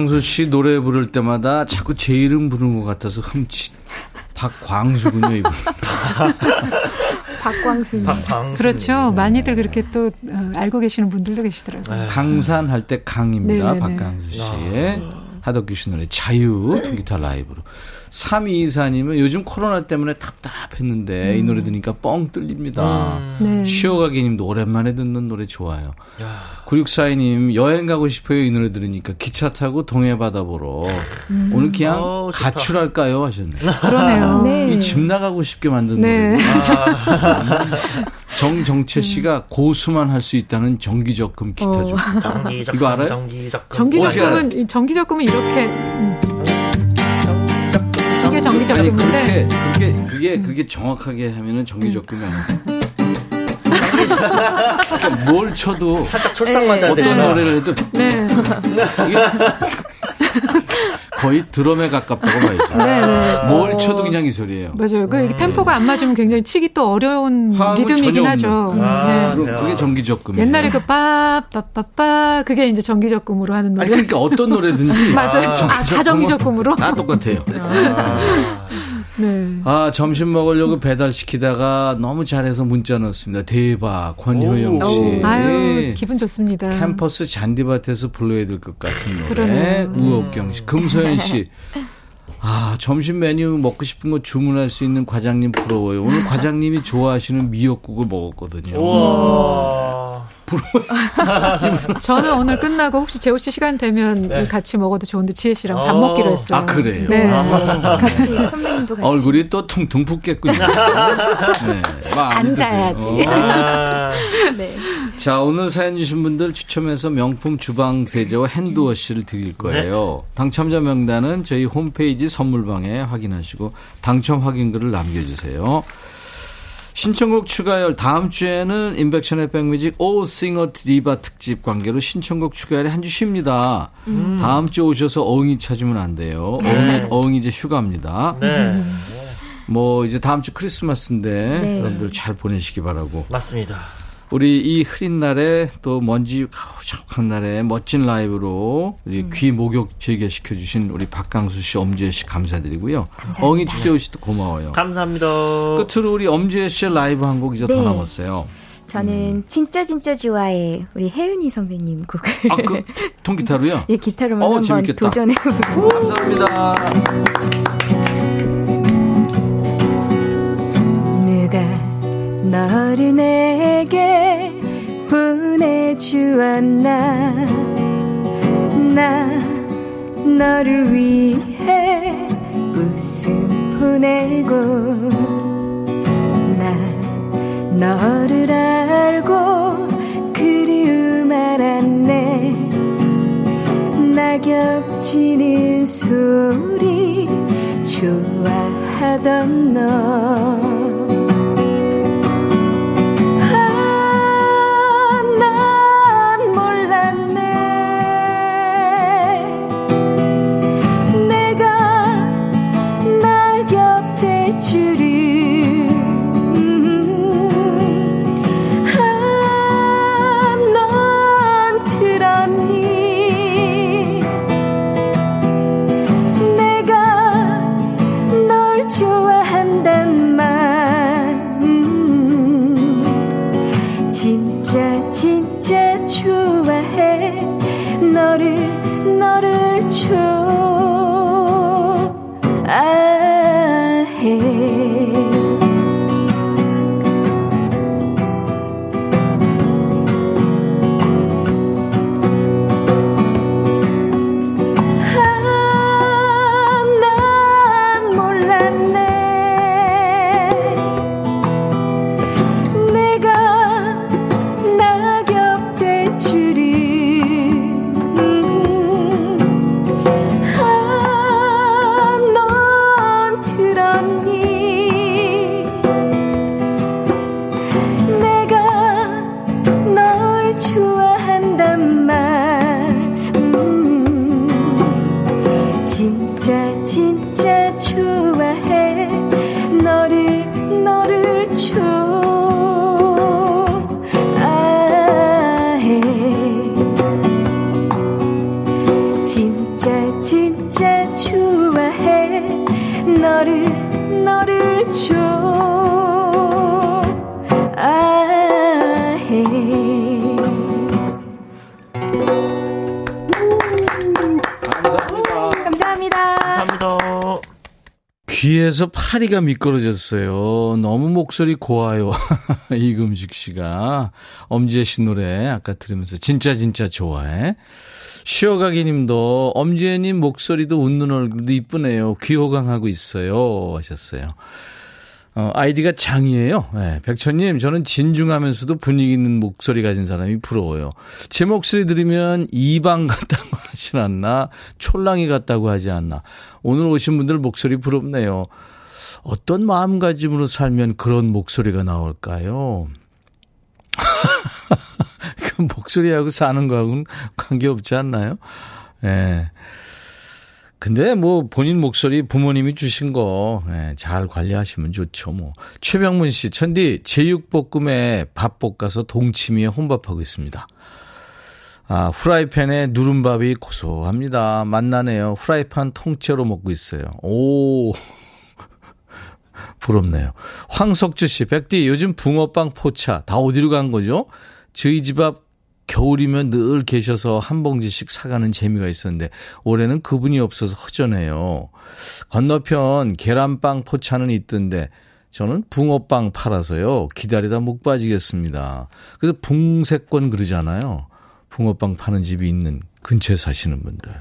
박강수 씨 노래 부를 때마다 자꾸 제 이름 부르는 것 같아서 흠칫. 박광수군요, 이분. 박광수님. 그렇죠. 많이들 그렇게 또 어, 알고 계시는 분들도 계시더라고요. 강산 할 때 강입니다. 네네네. 박강수 씨의 하덕규 씨 노래 자유 통기타 라이브로. 3224님은 요즘 코로나 때문에 답답했는데 이 노래 들으니까 뻥 뚫립니다. 네. 쉬어가기 님도 오랜만에 듣는 노래 좋아요. 9642님 여행 가고 싶어요 이 노래 들으니까 기차 타고 동해 바다 보러 오늘 그냥 어우, 좋다. 가출할까요 하셨네요. 그러네요. 네. 이집 나가고 싶게 만든 네. 노래. 정정채 씨가 고수만 할 수 있다는 정기적금 기타 어. 중. 정기적금, 이거 알아요? 정기적금. 정기적금은 이 정기적금은 이렇게 음, 정기적금인데 그렇게 그게 그게 그게 정확하게 하면은 정기적금이 아니고. 그러니까 뭘 쳐도 살짝 촐싹 맞아야 어떤. 노래를 해도 네. 거의 드럼에 가깝다고 봐야죠. 네, 네. 뭘 쳐도 그냥 이 소리예요. 맞아요. 그 템포가 안 맞으면 굉장히 치기 또 어려운 리듬이긴 하죠. 아, 네. 그리고 그게 정기적금이에요. 옛날에 그 빠빠빠빠 그게 이제 정기적금으로 하는 노래. 아니 그러니까 어떤 노래든지 맞아요. 아, 다 정기적금으로. 다 똑같아요. 네. 아 점심 먹으려고 배달 시키다가 너무 잘해서 문자 넣었습니다. 대박 권효영 오. 씨. 아유 기분 좋습니다. 캠퍼스 잔디밭에서 불러야 될 것 같은 노래. 그러네요. 우옥경 씨, 금소연 씨. 아 점심 메뉴 먹고 싶은 거 주문할 수 있는 과장님 부러워요. 오늘 과장님이 좋아하시는 미역국을 먹었거든요. 우와. 저는 오늘 끝나고 혹시 재호 씨 시간 되면 같이 먹어도 좋은데 지혜 씨랑 밥 어. 먹기로 했어요. 아, 그래요? 네. 같이 선배님도 같이. 얼굴이 또 퉁퉁 붓겠군요. 네, 앉아야지. 어. 아, 네. 자, 오늘 사연 주신 분들 추첨해서 명품 주방 세제와 핸드워시를 드릴 거예요. 당첨자 명단은 저희 홈페이지 선물방에 확인하시고 당첨 확인글을 남겨주세요. 신청곡 추가열 다음 주에는 인백션의 백뮤직 오 싱어 디바 특집 관계로 신청곡 추가열이 한 주 쉽니다. 다음 주 오셔서 어흥이 찾으면 안 돼요. 어흥이, 어흥이 이제 휴가입니다. 네. 뭐 이제 다음 주 크리스마스인데 네. 여러분들 잘 보내시기 바라고 맞습니다. 우리 이 흐린 날에 또 먼지 가우적한 날에 멋진 라이브로 우리 귀 목욕 즐겨시켜 주신 우리 박강수 씨, 엄지혜 씨 감사드리고요. 엉이 추재호 씨도 고마워요. 감사합니다. 끝으로 우리 엄지혜 씨의 라이브 한 곡 이제 더 네. 남았어요. 저는 진짜 진짜 좋아해 우리 혜은이 선배님 곡을 아, 그 통기타로요? 예 기타로만 어, 한번. 도전해보고 감사합니다. 누가 너를 내게 주었나? 나 너를 위해 웃음 보내고 나 너를 알고 그리움 알았네. 낙엽 지는 소리 좋아하던 너 파리가 미끄러졌어요. 너무 목소리 고와요. 이금식 씨가. 엄지혜 씨 노래 아까 들으면서 진짜 진짜 좋아해. 쉬어가기 님도 엄지혜 님 목소리도 웃는 얼굴도 이쁘네요. 귀호강하고 있어요. 하셨어요. 어, 아이디가 장이에요. 네, 백천님, 저는 진중하면서도 분위기 있는 목소리 가진 사람이 부러워요. 제 목소리 들으면 이방 같다고 하진 않나? 촐랑이 같다고 하지 않나? 오늘 오신 분들 목소리 부럽네요. 어떤 마음가짐으로 살면 그런 목소리가 나올까요? 그 목소리하고 사는 거하고는 관계없지 않나요? 예. 네. 근데 뭐 본인 목소리 부모님이 주신 거잘 예, 관리하시면 좋죠 뭐. 최병문 씨, 천디 제육볶음에 밥 볶아서 동치미에 혼밥하고 있습니다. 아, 후라이팬에 누른밥이 고소합니다. 맛나네요. 후라이팬 통째로 먹고 있어요. 오. 부럽네요. 황석주 씨, 백디 요즘 붕어빵 포차 다 어디로 간 거죠? 저희 집 앞 겨울이면 늘 계셔서 한 봉지씩 사가는 재미가 있었는데 올해는 그분이 없어서 허전해요. 건너편 계란빵 포차는 있던데 저는 붕어빵 팔아서요. 기다리다 목 빠지겠습니다. 그래서 붕세권 그러잖아요. 붕어빵 파는 집이 있는 근처에 사시는 분들.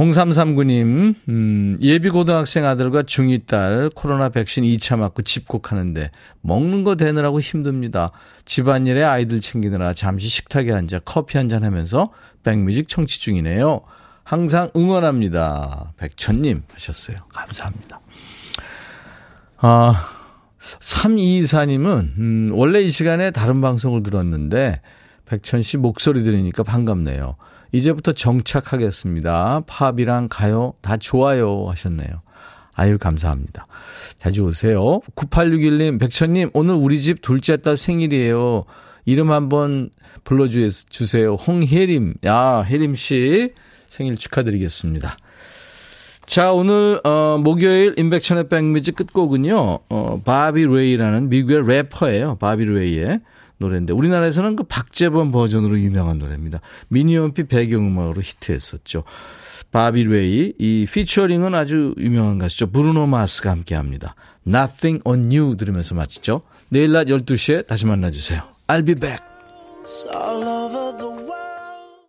0339님, 음, 예비 고등학생 아들과 중2 딸 코로나 백신 2차 맞고 집콕하는데 먹는 거 되느라고 힘듭니다. 집안일에 아이들 챙기느라 잠시 식탁에 앉아 커피 한 잔 하면서 백뮤직 청취 중이네요. 항상 응원합니다. 백천님 하셨어요. 감사합니다. 아, 3224님은, 음, 원래 이 시간에 다른 방송을 들었는데 백천 씨 목소리 들으니까 반갑네요. 이제부터 정착하겠습니다. 팝이랑 가요 다 좋아요 하셨네요. 아유, 감사합니다. 자주 오세요. 9861님, 백천님, 오늘 우리 집 둘째 딸 생일이에요. 이름 한번 불러주세요. 홍혜림. 야, 혜림씨 생일 축하드리겠습니다. 자, 오늘, 어, 목요일 임백천의 백뮤직 끝곡은요, 어, 바비 레이라는 미국의 래퍼예요. 바비 레이의 노래인데 우리나라에서는 그 박재범 버전으로 유명한 노래입니다. 미니홈피 배경음악으로 히트했었죠. 바비 레이 이 피처링은 아주 유명한 가수죠. 브루노 마스가 함께합니다. Nothing on You 들으면서 마치죠. 내일 낮 12시에 다시 만나주세요. I'll be back.